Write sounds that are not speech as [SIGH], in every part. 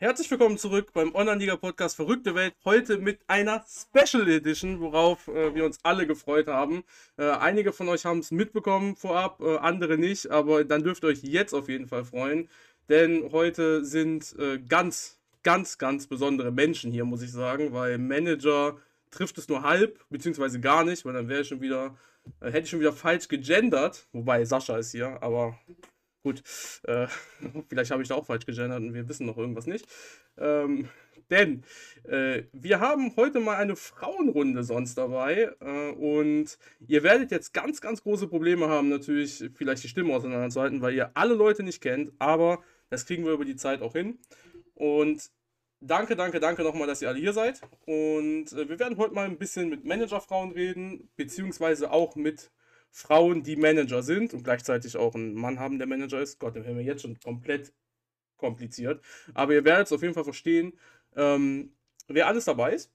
Herzlich willkommen zurück beim Online-Liga-Podcast Verrückte Welt. Heute mit einer Special Edition, worauf äh, wir uns alle gefreut haben. Äh, einige von euch haben es mitbekommen vorab, äh, andere nicht, aber dann dürft ihr euch jetzt auf jeden Fall freuen. Denn heute sind äh, ganz, ganz, ganz besondere Menschen hier, muss ich sagen, weil Manager trifft es nur halb, beziehungsweise gar nicht, weil dann wäre ich schon wieder, äh, hätte ich schon wieder falsch gegendert. Wobei Sascha ist hier, aber Gut, äh, [LAUGHS] vielleicht habe ich da auch falsch gegendert und wir wissen noch irgendwas nicht. Ähm, denn äh, wir haben heute mal eine Frauenrunde sonst dabei äh, und ihr werdet jetzt ganz, ganz große Probleme haben, natürlich vielleicht die Stimme auseinanderzuhalten, weil ihr alle Leute nicht kennt, aber das kriegen wir über die Zeit auch hin. Und danke, danke, danke nochmal, dass ihr alle hier seid. Und äh, wir werden heute mal ein bisschen mit Managerfrauen reden, beziehungsweise auch mit Frauen, die Manager sind und gleichzeitig auch einen Mann haben, der Manager ist. Gott, den haben wir jetzt schon komplett kompliziert. Aber ihr werdet es auf jeden Fall verstehen, ähm, wer alles dabei ist.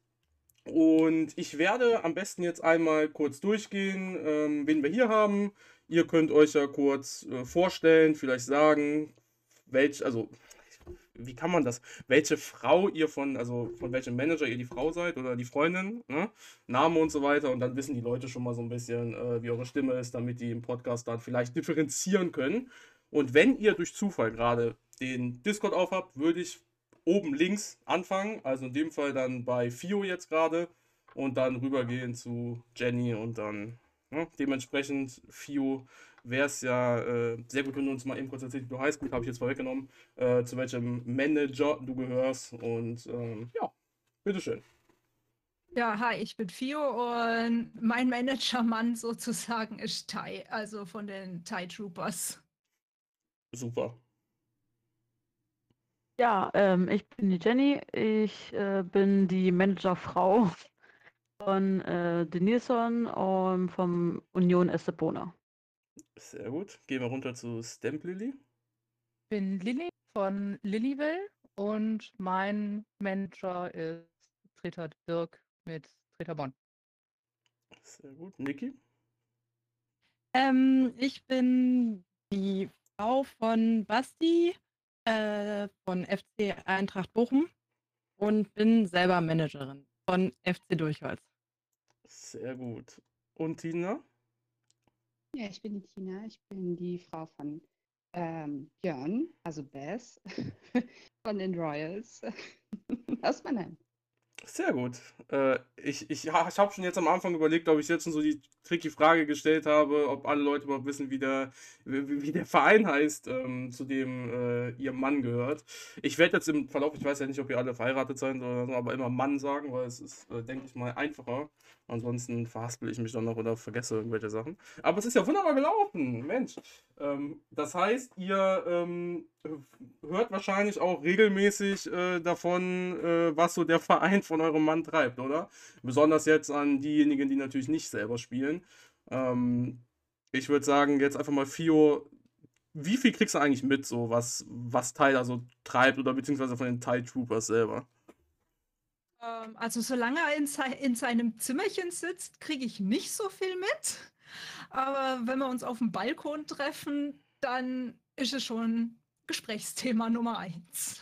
Und ich werde am besten jetzt einmal kurz durchgehen, ähm, wen wir hier haben. Ihr könnt euch ja kurz äh, vorstellen, vielleicht sagen, welch, also wie kann man das, welche Frau ihr von, also von welchem Manager ihr die Frau seid oder die Freundin, ne? Name und so weiter und dann wissen die Leute schon mal so ein bisschen, äh, wie eure Stimme ist, damit die im Podcast dann vielleicht differenzieren können. Und wenn ihr durch Zufall gerade den Discord aufhabt, würde ich oben links anfangen, also in dem Fall dann bei Fio jetzt gerade und dann rübergehen zu Jenny und dann ne? dementsprechend Fio wäre es ja äh, sehr gut, wenn du uns mal eben kurz erzählst, wie du heißt. Gut, habe ich jetzt vorweggenommen, äh, zu welchem Manager du gehörst. Und ähm, ja, bitteschön. Ja, hi, ich bin Fio und mein Managermann sozusagen ist Tai, also von den Tai Troopers. Super. Ja, ähm, ich bin die Jenny. Ich äh, bin die Managerfrau von äh, Denilson und vom Union Estepona. Sehr gut. Gehen wir runter zu Stamp Lily. Ich bin Lilly von Lilyville und mein Manager ist Treter Dirk mit Treter Bonn. Sehr gut. Niki? Ähm, ich bin die Frau von Basti äh, von FC Eintracht Bochum und bin selber Managerin von FC Durchholz. Sehr gut. Und Tina? Ja, ich bin die Tina. Ich bin die Frau von ähm, Björn, also Bess, [LAUGHS] von den Royals [LAUGHS] aus Mannheim. Sehr gut. Äh, ich ich, ich habe schon jetzt am Anfang überlegt, ob ich jetzt schon so die tricky Frage gestellt habe, ob alle Leute überhaupt wissen, wie der, wie, wie der Verein heißt, ähm, zu dem äh, ihr Mann gehört. Ich werde jetzt im Verlauf, ich weiß ja nicht, ob ihr alle verheiratet seid oder so, aber immer Mann sagen, weil es ist, äh, denke ich mal, einfacher. Ansonsten verhaspel ich mich dann noch oder vergesse irgendwelche Sachen. Aber es ist ja wunderbar gelaufen, Mensch. Ähm, das heißt, ihr ähm, hört wahrscheinlich auch regelmäßig äh, davon, äh, was so der [LAUGHS] Verein von eurem Mann treibt, oder? Besonders jetzt an diejenigen, die natürlich nicht selber spielen. Ähm, ich würde sagen, jetzt einfach mal Fio, wie viel kriegst du eigentlich mit, so was, was Tyler so treibt oder beziehungsweise von den Tide Troopers selber? Ähm, also solange er in, se in seinem Zimmerchen sitzt, kriege ich nicht so viel mit. Aber wenn wir uns auf dem Balkon treffen, dann ist es schon Gesprächsthema Nummer eins.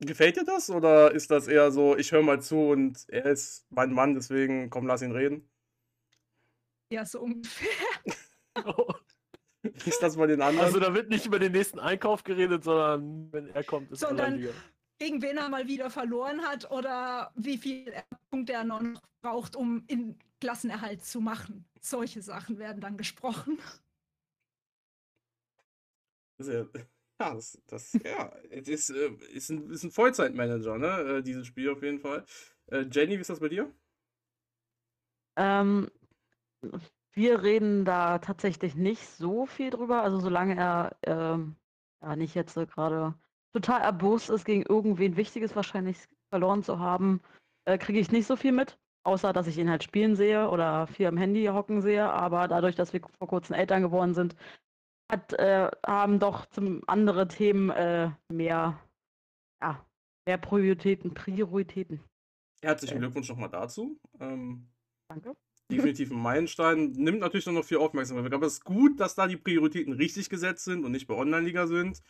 Gefällt dir das oder ist das eher so, ich höre mal zu und er ist mein Mann, deswegen komm, lass ihn reden? Ja, so ungefähr. Oh. [LAUGHS] Ist das mal den anderen? Also da wird nicht über den nächsten Einkauf geredet, sondern wenn er kommt, ist Sondern gegen wen er mal wieder verloren hat oder wie viel Punkte er noch braucht, um in Klassenerhalt zu machen. Solche Sachen werden dann gesprochen. Sehr, ja, das, das ja, ist, äh, ist, ein, ist ein Vollzeitmanager, ne? Äh, dieses Spiel auf jeden Fall. Äh, Jenny, wie ist das bei dir? Ähm, wir reden da tatsächlich nicht so viel drüber. Also solange er ähm, ja nicht jetzt so gerade total erbost ist, gegen irgendwen Wichtiges wahrscheinlich verloren zu haben, äh, kriege ich nicht so viel mit. Außer, dass ich ihn halt spielen sehe oder viel am Handy hocken sehe. Aber dadurch, dass wir vor kurzem Eltern geworden sind, hat, äh, haben doch zum andere Themen äh, mehr, ja, mehr Prioritäten. Prioritäten. Herzlichen Glückwunsch nochmal dazu. Ähm, Danke. Definitiv ein Meilenstein. Nimmt natürlich noch viel Aufmerksamkeit. Aber es ist gut, dass da die Prioritäten richtig gesetzt sind und nicht bei Online-Liga sind.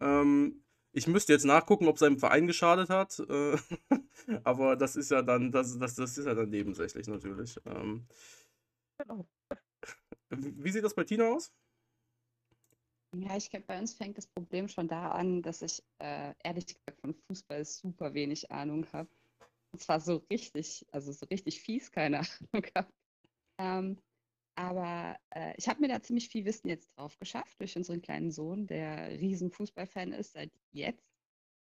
Ähm, Ich müsste jetzt nachgucken, ob seinem Verein geschadet hat. Äh, [LAUGHS] aber das ist ja dann, das, das, das ist ja dann nebensächlich natürlich. Ähm, Genau. wie sieht das bei Tina aus? Ja, ich glaube, bei uns fängt das Problem schon da an, dass ich äh, ehrlich gesagt von Fußball super wenig Ahnung habe. Und zwar so richtig, also so richtig fies keine [LAUGHS] Ahnung habe. Ähm, aber äh, ich habe mir da ziemlich viel Wissen jetzt drauf geschafft durch unseren kleinen Sohn, der riesen Fußballfan ist seit jetzt.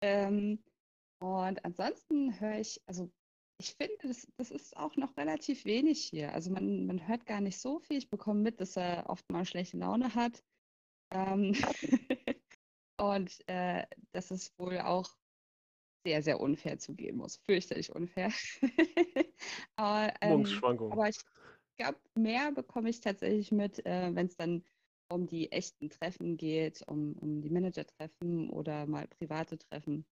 Ähm, und ansonsten höre ich, also ich finde, das, das ist auch noch relativ wenig hier. Also man, man hört gar nicht so viel. Ich bekomme mit, dass er oft mal schlechte Laune hat. Ähm, [LAUGHS] und äh, dass es wohl auch sehr, sehr unfair zugehen muss. Fürchterlich unfair. [LAUGHS] aber, ähm, aber ich glaube, mehr bekomme ich tatsächlich mit, äh, wenn es dann um die echten Treffen geht, um, um die Manager-Treffen oder mal private Treffen.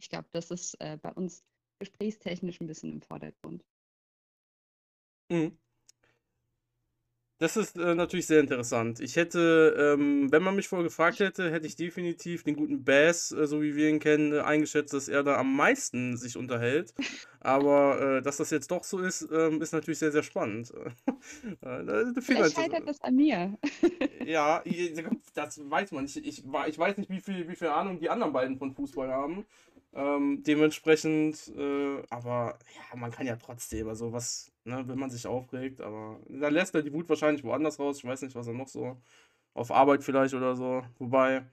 Ich glaube, das ist äh, bei uns gesprächstechnisch ein bisschen im Vordergrund. Mhm. Das ist äh, natürlich sehr interessant. Ich hätte, ähm, wenn man mich vorher gefragt hätte, hätte ich definitiv den guten Bass, äh, so wie wir ihn kennen, äh, eingeschätzt, dass er da am meisten sich unterhält. Aber äh, dass das jetzt doch so ist, ähm, ist natürlich sehr, sehr spannend. [LAUGHS] Äh, da- da Vielleicht halt- scheitert das an mir. Ja, das weiß man. Ich, ich, ich weiß nicht, wie viel, wie viel Ahnung die anderen beiden von Fußball haben. Ähm, dementsprechend, äh, aber ja, man kann ja trotzdem, also was, ne, wenn man sich aufregt, aber da lässt er die Wut wahrscheinlich woanders raus. Ich weiß nicht, was er noch so auf Arbeit vielleicht oder so. Wobei,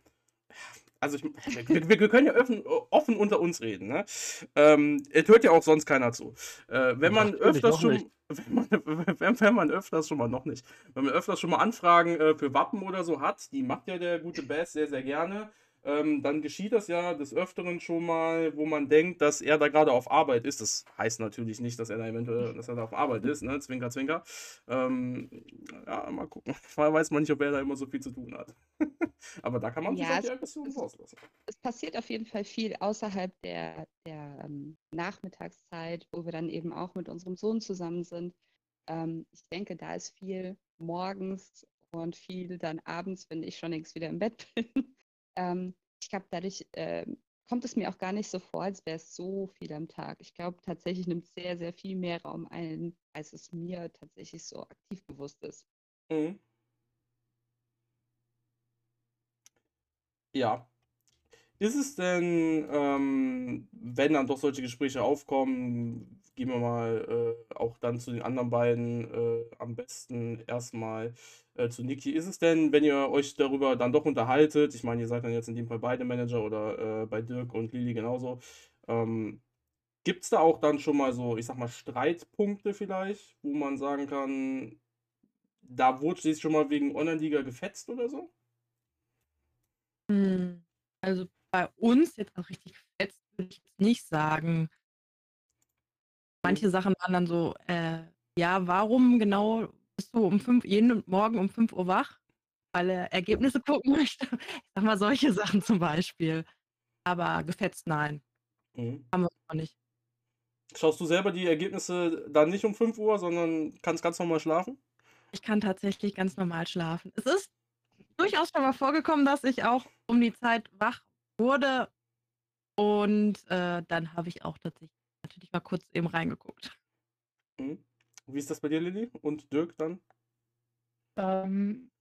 also ich, wir, wir, wir können ja offen, offen unter uns reden, ne? Ähm, es hört ja auch sonst keiner zu. Äh, wenn man Natürlich öfters schon, [LAUGHS] wenn man, wenn, wenn man öfters schon mal noch nicht, wenn man öfters schon mal Anfragen äh, für Wappen oder so hat, die macht ja der gute Bass sehr, sehr gerne, ähm, dann geschieht das ja des Öfteren schon mal, wo man denkt, dass er da gerade auf Arbeit ist. Das heißt natürlich nicht, dass er da eventuell, dass er da auf Arbeit ist, ne? Zwinker, zwinker. Ähm, ja, mal gucken. [LAUGHS] Vorher weiß man nicht, ob er da immer so viel zu tun hat. [LAUGHS] Aber da kann man sich Ja, auch die es- es- rauslassen. Es passiert auf jeden Fall viel außerhalb der, der ähm, Nachmittagszeit, wo wir dann eben auch mit unserem Sohn zusammen sind. Ähm, ich denke, da ist viel morgens und viel dann abends, wenn ich schon längst wieder im Bett [LAUGHS] bin. Ähm, ich glaube, dadurch ähm, kommt es mir auch gar nicht so vor, als wäre es so viel am Tag. Ich glaube, tatsächlich nimmt es sehr, sehr viel mehr Raum ein, als es mir tatsächlich so aktiv bewusst ist. Mhm. Ja. Ist es denn, ähm, wenn dann doch solche Gespräche aufkommen, gehen wir mal äh, auch dann zu den anderen beiden, äh, am besten erstmal äh, zu Niki. Ist es denn, wenn ihr euch darüber dann doch unterhaltet, ich meine, ihr seid dann jetzt in dem Fall beide Manager oder äh, bei Dirk und Lili genauso, ähm, gibt es da auch dann schon mal so, ich sag mal, Streitpunkte vielleicht, wo man sagen kann, da wurde sich schon mal wegen Online-Liga gefetzt oder so? Hm, Also bei uns jetzt auch richtig fetzt, würde ich jetzt nicht sagen. Manche Sachen waren dann so, äh, ja, warum genau bist du um fünf, jeden Morgen um 5 Uhr wach? Weil er Ergebnisse gucken möchte. [LAUGHS] Ich sag mal solche Sachen zum Beispiel. Aber gefetzt, nein, Mhm. haben wir noch nicht. Schaust du selber die Ergebnisse dann nicht um 5 Uhr, sondern kannst ganz normal schlafen? Ich kann tatsächlich ganz normal schlafen. Es ist durchaus schon mal vorgekommen, dass ich auch um die Zeit wach wurde. Und äh, dann habe ich auch tatsächlich natürlich mal kurz eben reingeguckt. Mhm. Wie ist das bei dir, Lilly? Und Dirk dann? Ähm,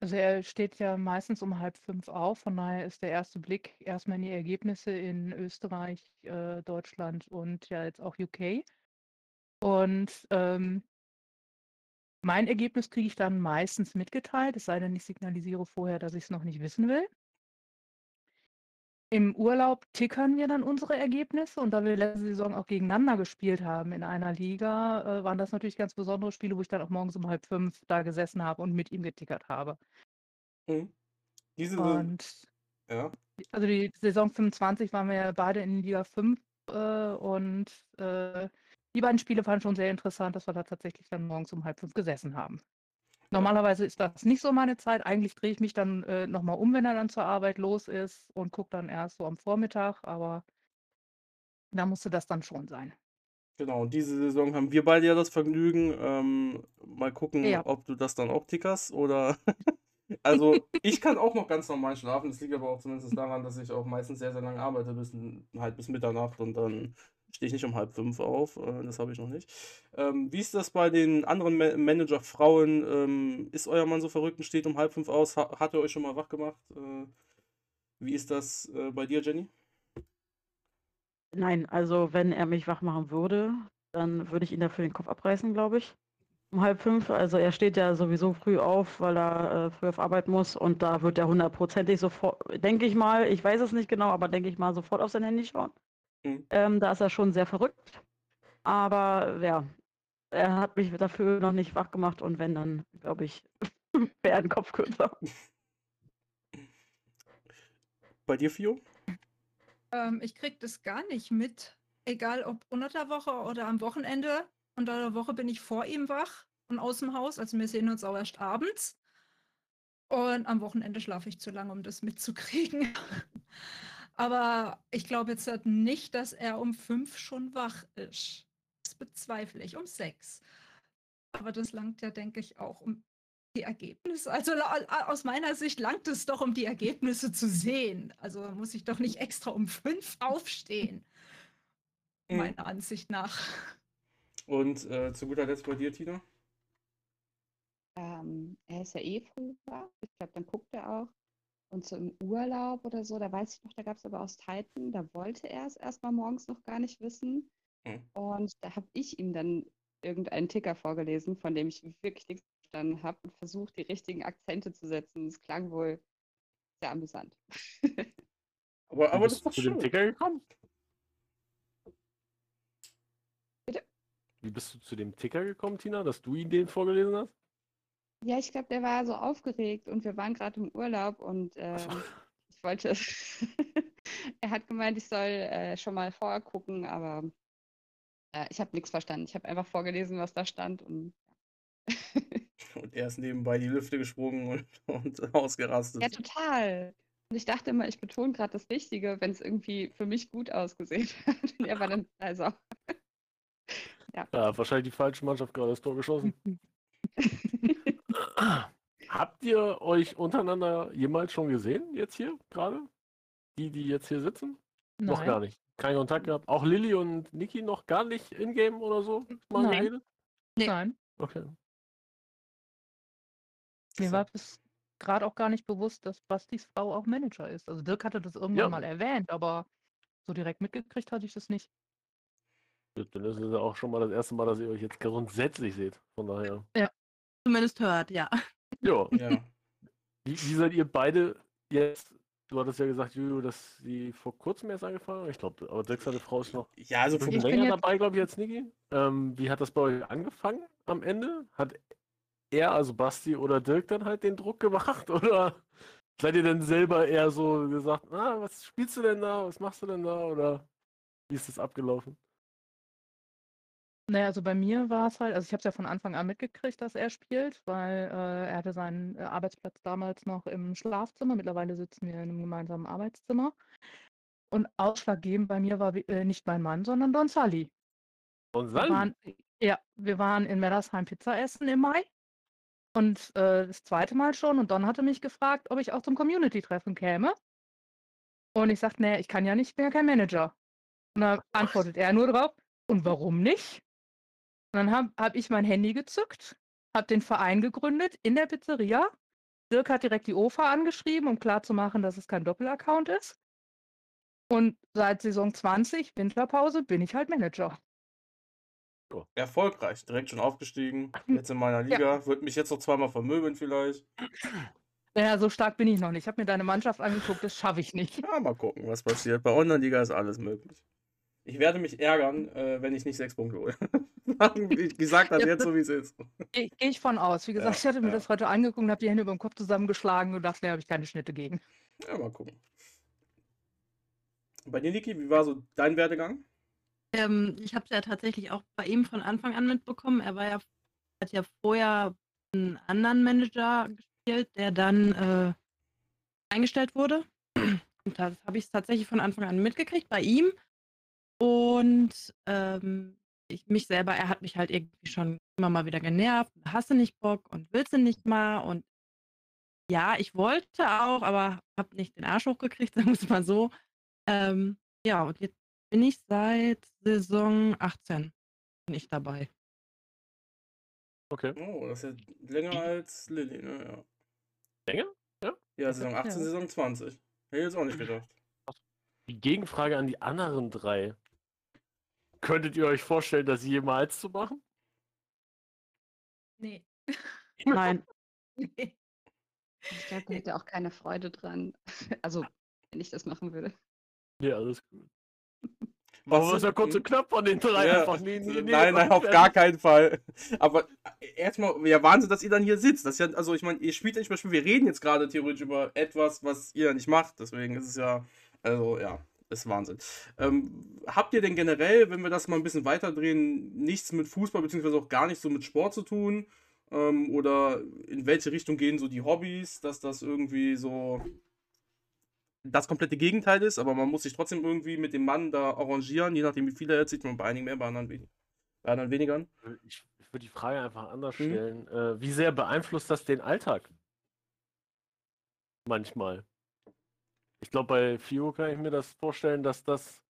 also er steht ja meistens um halb fünf auf, von daher ist der erste Blick erstmal in die Ergebnisse in Österreich, äh, Deutschland und ja jetzt auch UK. Und ähm, mein Ergebnis kriege ich dann meistens mitgeteilt, es sei denn, ich signalisiere vorher, dass ich es noch nicht wissen will. Im Urlaub tickern wir dann unsere Ergebnisse und da wir letzte Saison auch gegeneinander gespielt haben in einer Liga, äh, waren das natürlich ganz besondere Spiele, wo ich dann auch morgens um halb fünf da gesessen habe und mit ihm getickert habe. Mhm. Diese, Und ja. also die Saison 25 waren wir ja beide in Liga 5 äh, und äh, die beiden Spiele waren schon sehr interessant, dass wir da tatsächlich dann morgens um halb fünf gesessen haben. Normalerweise ist das nicht so meine Zeit. Eigentlich drehe ich mich dann äh, nochmal um, wenn er dann zur Arbeit los ist und gucke dann erst so am Vormittag, aber da musste das dann schon sein. Genau, und diese Saison haben wir beide ja das Vergnügen. Ähm, mal gucken, Ja. ob du das dann auch tickerst oder [LAUGHS] Also, ich kann auch noch ganz normal schlafen. Das liegt aber auch zumindest daran, dass ich auch meistens sehr, sehr lange arbeite, bis halt bis Mitternacht und dann stehe ich nicht um halb fünf auf. Äh, das habe ich noch nicht. Ähm, wie ist das bei den anderen Ma Manager-Frauen? Ähm, ist euer Mann so verrückt und steht um halb fünf aus? Ha hat er euch schon mal wach gemacht? Äh, wie ist das äh, bei dir, Jenny? Nein, also wenn er mich wach machen würde, dann würde ich ihn dafür den Kopf abreißen, glaube ich. Um halb fünf. Also er steht ja sowieso früh auf, weil er äh, früh auf Arbeit muss und da wird er hundertprozentig sofort, denke ich mal, ich weiß es nicht genau, aber denke ich mal, sofort auf sein Handy schauen. Mhm. Ähm, da ist er schon sehr verrückt. Aber ja, er hat mich dafür noch nicht wach gemacht und wenn, dann glaube ich, [LAUGHS] wäre ein Kopf kürzer. Bei dir, Fio? Ähm, ich kriege das gar nicht mit. Egal ob unter der Woche oder am Wochenende. Unter der Woche bin ich vor ihm wach und aus dem Haus. Also wir sehen uns auch erst abends. Und am Wochenende schlafe ich zu lange, um das mitzukriegen. Aber ich glaube jetzt halt nicht, dass er um fünf schon wach ist. Das bezweifle ich. Um sechs. Aber das langt ja, denke ich, auch um die Ergebnisse. Also aus meiner Sicht langt es doch, um die Ergebnisse zu sehen. Also muss ich doch nicht extra um fünf aufstehen. Mhm. Meiner Ansicht nach. Und äh, zu guter Letzt bei dir, Tina? Ähm, er ist ja eh früh wach. Ich glaube, dann guckt er auch. Und so im Urlaub oder so, da weiß ich noch, da gab es aber aus Titan, da wollte er es erstmal morgens noch gar nicht wissen. Mhm. Und da habe ich ihm dann irgendeinen Ticker vorgelesen, von dem ich wirklich nichts verstanden habe und versucht, die richtigen Akzente zu setzen. Es klang wohl sehr amüsant. [LAUGHS] aber aber das ist doch zu schön. dem Ticker gekommen? Bitte? Wie bist du zu dem Ticker gekommen, Tina, dass du ihn den vorgelesen hast? Ja, ich glaube, der war so aufgeregt und wir waren gerade im Urlaub und äh, ich wollte. [LAUGHS] er hat gemeint, ich soll äh, schon mal vorher gucken, aber äh, ich habe nichts verstanden. Ich habe einfach vorgelesen, was da stand und Und er ist nebenbei die Lüfte gesprungen und, [LAUGHS] und ausgerastet. Ja, total. Und ich dachte immer, ich betone gerade das Wichtige, wenn es irgendwie für mich gut ausgesehen [LAUGHS] hat. Und er war dann also. ja. ja, wahrscheinlich die falsche Mannschaft gerade das Tor geschossen. Habt ihr euch untereinander jemals schon gesehen, jetzt hier gerade? Die, die jetzt hier sitzen? Nein. Noch gar nicht. Kein Kontakt gehabt. Auch Lilly und Niki noch gar nicht in-game oder so? Mal Nein. geredet? Nee. Nein. Okay. Mir war bis gerade auch gar nicht bewusst, dass Bastis Frau auch Manager ist. Also Dirk hatte das irgendwann Ja. mal erwähnt, aber so direkt mitgekriegt hatte ich das nicht. Dann ist es ja auch schon mal das erste Mal, dass ihr euch jetzt grundsätzlich seht. Von daher. Zumindest hört, ja. Ja. Ja. Wie, wie seid ihr beide jetzt? Du hattest ja gesagt, Juju, dass sie vor kurzem erst angefangen haben. Ich glaube, aber Dirk seine Frau ist noch Ja, also ein länger jetzt- dabei, glaube ich, als Niki. Ähm, wie hat das bei euch angefangen am Ende? Hat er, also Basti oder Dirk, dann halt den Druck gemacht? [LAUGHS] Oder seid ihr denn selber eher so gesagt, ah, was spielst du denn da? Was machst du denn da? Oder wie ist das abgelaufen? Naja, also bei mir war es halt, also ich habe es ja von Anfang an mitgekriegt, dass er spielt, weil äh, er hatte seinen äh, Arbeitsplatz damals noch im Schlafzimmer. Mittlerweile sitzen wir in einem gemeinsamen Arbeitszimmer. Und ausschlaggebend bei mir war äh, nicht mein Mann, sondern Don Sally. Wir Sally? waren, ja, wir waren in Meddersheim Pizza essen im Mai. Und äh, das zweite Mal schon. Und Don hatte mich gefragt, ob ich auch zum Community-Treffen käme. Und ich sagte, nee, ich kann ja nicht, bin ja kein Manager. Und dann antwortet er nur drauf, und warum nicht? Und dann habe hab ich mein Handy gezückt, habe den Verein gegründet in der Pizzeria. Dirk hat direkt die OFA angeschrieben, um klarzumachen, dass es kein Doppelaccount ist. Und seit Saison 20, Winterpause, bin ich halt Manager. Erfolgreich, direkt schon aufgestiegen. Jetzt in meiner Liga. Wird mich jetzt noch zweimal vermöbeln vielleicht. Naja, so stark bin ich noch nicht. Ich habe mir deine Mannschaft angeguckt, das schaffe ich nicht. Ja, mal gucken, was passiert. Bei Online-Liga ist alles möglich. Ich werde mich ärgern, äh, wenn ich nicht sechs Punkte hole. [LAUGHS] [LAUGHS] Wie gesagt hat, Ja, jetzt so wie es ist. Gehe geh ich von aus. Wie gesagt, Ja, ich hatte mir ja. das heute angeguckt und habe die Hände über den Kopf zusammengeschlagen und dachte, da habe ich keine Schnitte gegen. Ja, mal gucken. Bei dir, Niki, wie war so dein Werdegang? Ähm, ich habe es ja tatsächlich auch bei ihm von Anfang an mitbekommen. Er war ja, hat ja vorher einen anderen Manager gespielt, der dann äh, eingestellt wurde. Und das habe ich tatsächlich von Anfang an mitgekriegt bei ihm. Und ähm, ich mich selber, er hat mich halt irgendwie schon immer mal wieder genervt. Hast du nicht Bock und willst du nicht mal? Und ja, ich wollte auch, aber habe nicht den Arsch hochgekriegt, [LAUGHS] sagen wir es mal so. Ähm, ja, und jetzt bin ich seit Saison 18 bin ich dabei. Okay. Oh, das ist ja länger als Lilly, ne? Ja. Länger? Ja, Saison 18, Ja. Saison 20. Hätte ich jetzt auch nicht gedacht. Die Gegenfrage an die anderen drei. Könntet ihr euch vorstellen, das jemals zu machen? Nee. Nein. [LAUGHS] nee. Ich glaube, da hätte auch keine Freude dran. [LAUGHS] Also, wenn ich das machen würde. Ja, alles gut. Aber was ist ja kurz und knapp von den drei Ja, einfach. Nee, nee, nee, nein, nein, auf gar keinen Fall. Aber äh, erstmal, ja, Wahnsinn, dass ihr dann hier sitzt. Das ist ja, also ich meine, ihr spielt ja nicht mehr Spiel. Wir reden jetzt gerade theoretisch über etwas, was ihr nicht macht. Deswegen ist es ja, also ja, ist Wahnsinn. Ähm, habt ihr denn generell, wenn wir das mal ein bisschen weiterdrehen, nichts mit Fußball, beziehungsweise auch gar nicht so mit Sport zu tun? Ähm, oder in welche Richtung gehen so die Hobbys, dass das irgendwie so das komplette Gegenteil ist, aber man muss sich trotzdem irgendwie mit dem Mann da arrangieren, je nachdem wie viel er sieht man bei einigen mehr, bei anderen, we bei anderen weniger. Ich, ich würde die Frage einfach anders Mhm. stellen. Äh, wie sehr beeinflusst das den Alltag? Manchmal. Ich glaube, bei Fio kann ich mir das vorstellen, dass das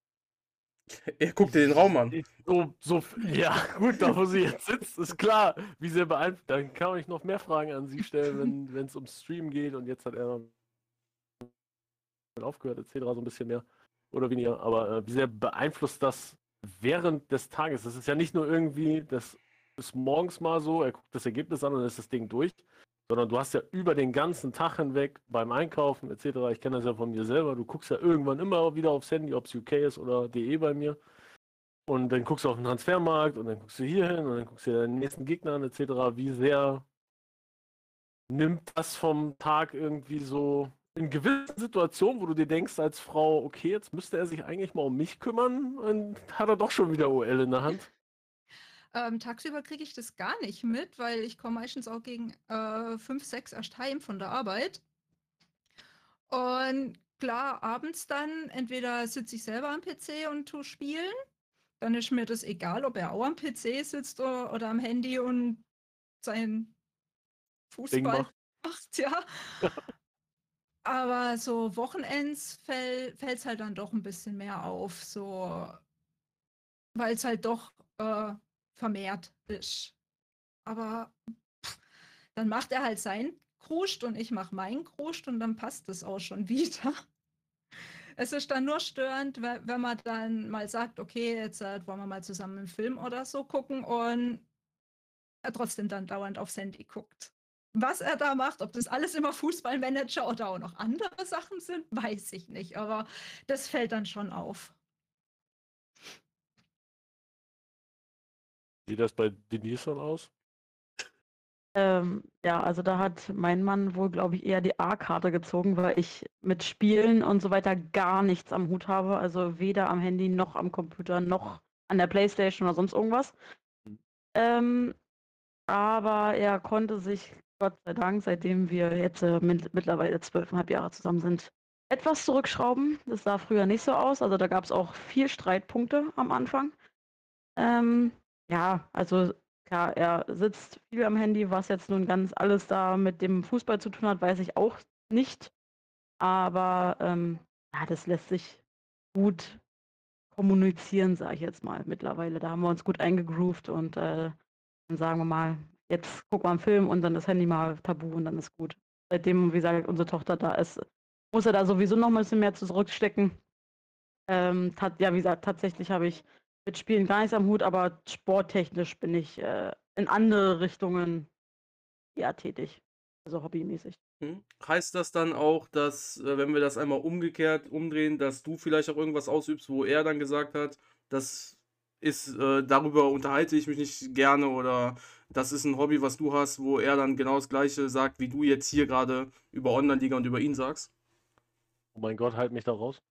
Er guckt dir den Raum an. so, so, ja, gut, da wo sie jetzt sitzt, ist klar, wie sehr beeinflusst. Dann kann ich noch mehr Fragen an sie stellen, wenn [LAUGHS] es ums Stream geht und jetzt hat er aufgehört, etc. so ein bisschen mehr oder weniger. Aber äh, wie sehr beeinflusst das während des Tages? Das ist ja nicht nur irgendwie, das ist morgens mal so, er guckt das Ergebnis an und dann ist das Ding durch, sondern du hast ja über den ganzen Tag hinweg beim Einkaufen etc. Ich kenne das ja von mir selber. Du guckst ja irgendwann immer wieder aufs Handy, ob es UK ist oder DE bei mir. Und dann guckst du auf den Transfermarkt und dann guckst du hier hin und dann guckst du dir den nächsten Gegner an etc. Wie sehr nimmt das vom Tag irgendwie so in gewissen Situationen, wo du dir denkst als Frau, okay, jetzt müsste er sich eigentlich mal um mich kümmern und hat er doch schon wieder OL in der Hand. Ähm, tagsüber kriege ich das gar nicht mit, weil ich komme meistens auch gegen äh, 5, 6 erst heim von der Arbeit. Und klar, abends dann, entweder sitze ich selber am PC und tue spielen, dann ist mir das egal, ob er auch am PC sitzt oder, oder am Handy und sein Fußball [LAUGHS] macht. ja. Aber so Wochenends fällt es halt dann doch ein bisschen mehr auf, so weil es halt doch äh, vermehrt ist. Aber dann macht er halt sein Kruscht und ich mache meinen Kruscht und dann passt es auch schon [LAUGHS] wieder. Es ist dann nur störend, we- wenn man dann mal sagt, okay, jetzt äh, wollen wir mal zusammen einen Film oder so gucken und er trotzdem dann dauernd aufs Handy guckt. Was er da macht, ob das alles immer Fußballmanager oder auch noch andere Sachen sind, weiß ich nicht. Aber das fällt dann schon auf. Sieht das bei Denise dann aus? Ähm, ja, also da hat mein Mann wohl, glaube ich, eher die A-Karte gezogen, weil ich mit Spielen und so weiter gar nichts am Hut habe. Also weder am Handy noch am Computer noch an der Playstation oder sonst irgendwas. Mhm. Ähm, aber er konnte sich, Gott sei Dank, seitdem wir jetzt äh, mit, mittlerweile zwölfeinhalb Jahre zusammen sind, etwas zurückschrauben. Das sah früher nicht so aus. Also da gab es auch viel Streitpunkte am Anfang. Ähm, ja, also klar, er sitzt viel am Handy, was jetzt nun ganz alles da mit dem Fußball zu tun hat, weiß ich auch nicht. Aber ähm, ja, das lässt sich gut kommunizieren, sage ich jetzt mal mittlerweile. Da haben wir uns gut eingegroovt und äh, dann sagen wir mal, jetzt gucken wir einen Film und dann das Handy mal tabu und dann ist gut. Seitdem, wie gesagt, unsere Tochter da ist, muss er da sowieso noch ein bisschen mehr zurückstecken. Ähm, ja, wie gesagt, tatsächlich habe ich mit Spielen gar nichts am Hut, aber sporttechnisch bin ich äh, in andere Richtungen eher tätig. Also hobbymäßig. Hm? Heißt das dann auch, dass, äh, wenn wir das einmal umgekehrt umdrehen, dass du vielleicht auch irgendwas ausübst, wo er dann gesagt hat, das ist, äh, darüber unterhalte ich mich nicht gerne oder das ist ein Hobby, was du hast, wo er dann genau das Gleiche sagt, wie du jetzt hier gerade über Online-Liga und über ihn sagst? Oh mein Gott, halt mich da raus.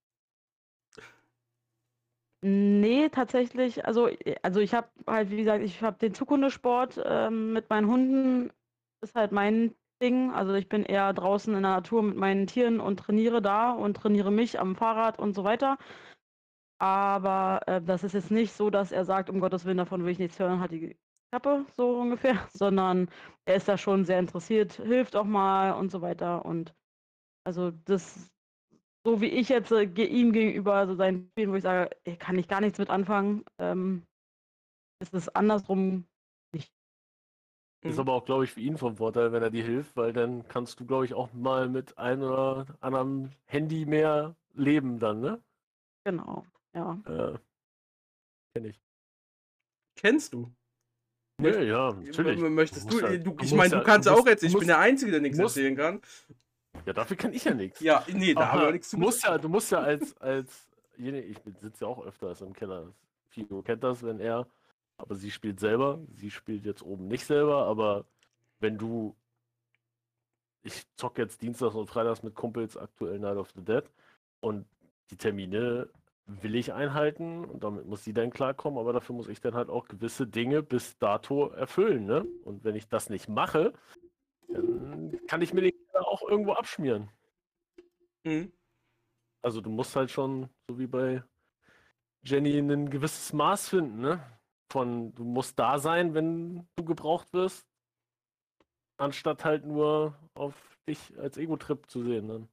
Nee, tatsächlich, also, äh, also ich habe halt, wie gesagt, ich habe den Zukunftssport ähm, mit meinen Hunden, ist halt mein Ding. Also ich bin eher draußen in der Natur mit meinen Tieren und trainiere da und trainiere mich am Fahrrad und so weiter. Aber äh, das ist jetzt nicht so, dass er sagt, um Gottes Willen, davon will ich nichts hören, hat die Kappe, so ungefähr, [LAUGHS] sondern er ist da schon sehr interessiert, hilft auch mal und so weiter. Und also das, so wie ich jetzt äh, ihm gegenüber, also seinen Spielen, wo ich sage, ey, kann ich gar nichts mit anfangen, ähm, ist es andersrum nicht. Ist Mhm. aber auch, glaube ich, für ihn vom Vorteil, wenn er dir hilft, weil dann kannst du, glaube ich, auch mal mit einem oder anderem Handy mehr leben dann, ne? Genau, ja. Äh, kenn ich. Kennst du? Ja, ja, natürlich. Möchtest Du musst du, du ich musst meine, du kannst du auch musst- jetzt, ich bin musst- der Einzige, der nichts musst- erzählen kann. Ja, dafür kann ich ja nichts. Ja, nee, da haben wir nichts zu du musst ja, du musst ja als, als ich sitze ja auch öfters im Keller. Figo kennt das, wenn er, aber sie spielt selber. Sie spielt jetzt oben nicht selber, aber wenn du, ich zock jetzt Dienstags und Freitags mit Kumpels aktuell Night of the Dead und die Termine will ich einhalten und damit muss sie dann klarkommen, aber dafür muss ich dann halt auch gewisse Dinge bis dato erfüllen, ne? Und wenn ich das nicht mache, dann kann ich mir den Keller auch irgendwo abschmieren. Mhm. Also du musst halt schon, so wie bei Jenny, ein gewisses Maß finden, ne? Von du musst da sein, wenn du gebraucht wirst, anstatt halt nur auf dich als Ego-Trip zu sehen. Dann.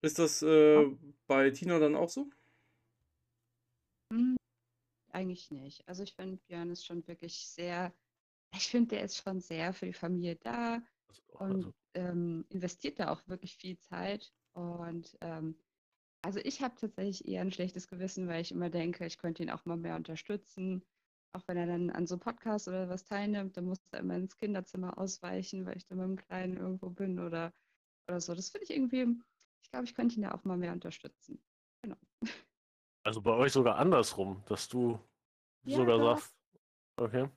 Ist das äh, bei Tina dann auch so? Hm, eigentlich nicht. Also ich finde, Björn ist schon wirklich sehr, ich finde, der ist schon sehr für die Familie da und Also, ähm, investiert da auch wirklich viel Zeit. Und ähm, also ich habe tatsächlich eher ein schlechtes Gewissen, weil ich immer denke, ich könnte ihn auch mal mehr unterstützen. Auch wenn er dann an so Podcasts oder was teilnimmt, dann muss er immer ins Kinderzimmer ausweichen, weil ich dann mit dem Kleinen irgendwo bin oder, oder so. Das finde ich irgendwie, ich glaube, ich könnte ihn da auch mal mehr unterstützen. also bei euch sogar andersrum, dass du Ja, sogar sagst, okay.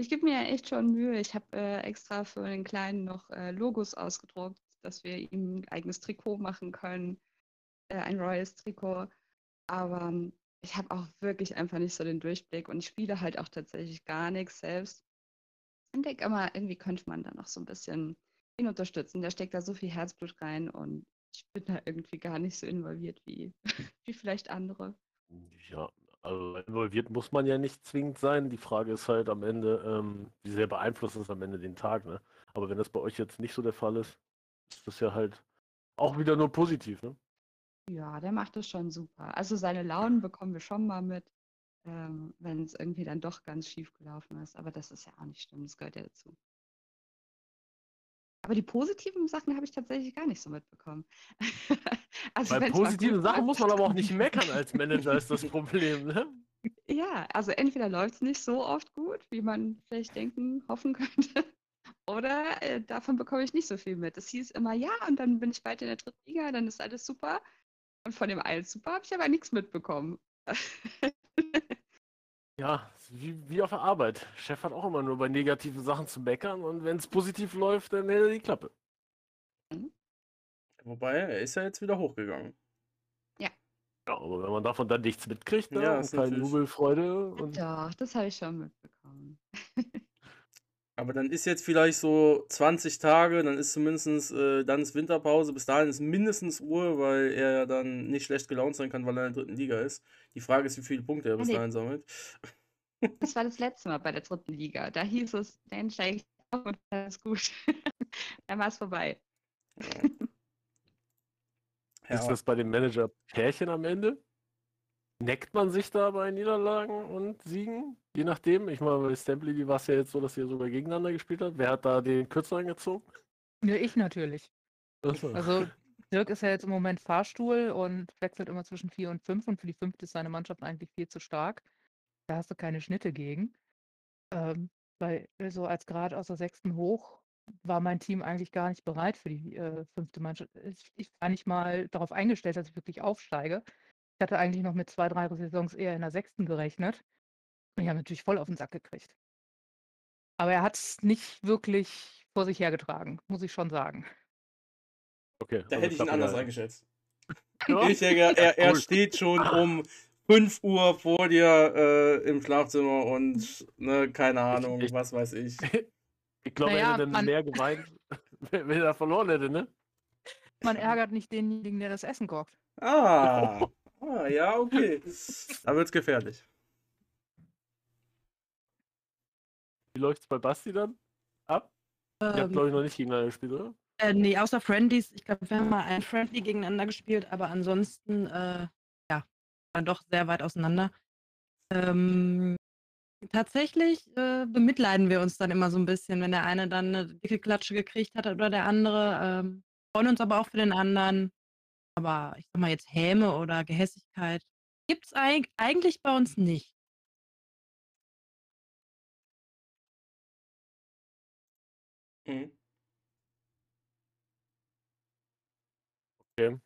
Ich gebe mir echt schon Mühe. Ich habe äh, extra für den Kleinen noch äh, Logos ausgedruckt, dass wir ihm ein eigenes Trikot machen können, äh, ein Royals Trikot. Aber ähm, ich habe auch wirklich einfach nicht so den Durchblick und ich spiele halt auch tatsächlich gar nichts selbst. Und denke immer, irgendwie könnte man da noch so ein bisschen ihn unterstützen. Der steckt da so viel Herzblut rein und ich bin da irgendwie gar nicht so involviert wie, [LAUGHS] wie vielleicht andere. Ja, also involviert muss man ja nicht zwingend sein. Die Frage ist halt am Ende, ähm, wie sehr beeinflusst es am Ende den Tag, ne? Aber wenn das bei euch jetzt nicht so der Fall ist, ist das ja halt auch wieder nur positiv, ne? Ja, der macht das schon super. Also seine Launen bekommen wir schon mal mit, ähm, wenn es irgendwie dann doch ganz schief gelaufen ist. Aber das ist ja auch nicht schlimm, das gehört ja dazu. Aber die positiven Sachen habe ich tatsächlich gar nicht so mitbekommen. [LAUGHS] Also Bei positiven Sachen muss man aber auch nicht meckern als Manager, ist das [LAUGHS] Problem, ne? Ja, also entweder läuft es nicht so oft gut, wie man vielleicht denken, hoffen könnte, [LAUGHS] oder äh, davon bekomme ich nicht so viel mit. Es hieß immer, ja, und dann bin ich bald in der dritten Liga, dann ist alles super. Und von dem alles super habe ich aber nichts mitbekommen. Ja, wie, wie auf der Arbeit. Chef hat auch immer nur bei negativen Sachen zu meckern und wenn es positiv läuft, dann hält er die Klappe. Wobei, er ist ja jetzt wieder hochgegangen. Ja, aber wenn man davon dann nichts mitkriegt, ne? Ja, und ist keine natürlich- Jubelfreude und Doch, das habe ich schon mitbekommen. [LAUGHS] Aber dann ist jetzt vielleicht so 20 Tage, dann ist zumindest, äh, dann ist Winterpause, bis dahin ist mindestens Ruhe, weil er ja dann nicht schlecht gelaunt sein kann, weil er in der dritten Liga ist. Die Frage ist, wie viele Punkte er bis nee. dahin sammelt. Das war das letzte Mal bei der dritten Liga. Da hieß es, dann steige ich auf und alles gut. [LAUGHS] dann war es vorbei. ist das bei dem Manager Pärchen am Ende? Neckt man sich da bei Niederlagen und Siegen? Je nachdem. Ich meine, bei Stemply war es ja jetzt so, dass ihr sogar gegeneinander gespielt habt. Wer hat da den Kürzeren gezogen? Ja, ich natürlich. Achso. Also Dirk ist ja jetzt im Moment Fahrstuhl und wechselt immer zwischen vier und fünf und für die fünfte ist seine Mannschaft eigentlich viel zu stark. Da hast du keine Schnitte gegen. Ähm, weil so als Grad aus der sechsten hoch war mein Team eigentlich gar nicht bereit für die äh, fünfte Mannschaft. Ich, ich war nicht mal darauf eingestellt, dass ich wirklich aufsteige. Ich hatte eigentlich noch mit zwei, drei Saisons eher in der sechsten gerechnet. Und ich habe natürlich voll auf den Sack gekriegt. Aber er hat es nicht wirklich vor sich hergetragen, muss ich schon sagen. okay, Da also hätte ich ihn anders eingeschätzt. Ja. [LAUGHS] Ich denke, er, er steht schon um 5 Uhr vor dir äh, im Schlafzimmer und ne, keine Ahnung, ich- was weiß ich. [LAUGHS] Ich glaube, er Naja, hätte dann mehr geweint, [LAUGHS] wenn er verloren hätte, ne? Man ärgert nicht denjenigen, der das Essen kocht. Ah, [LAUGHS] ah ja, okay. Da wird's gefährlich. Wie läuft's bei Basti dann ab? Ihr habt, Ähm, glaube ich, noch nicht gegeneinander gespielt, oder? Äh, nee, außer Friendlies. Ich glaube, wir haben mal ein Friendly gegeneinander gespielt, aber ansonsten, äh, waren doch sehr weit auseinander. Ähm, tatsächlich äh, bemitleiden wir uns dann immer so ein bisschen, wenn der eine dann eine dicke Klatsche gekriegt hat oder der andere. Ähm, freuen uns aber auch für den anderen. Aber ich sag mal jetzt Häme oder Gehässigkeit gibt's eig eigentlich bei uns nicht. Mhm. Okay.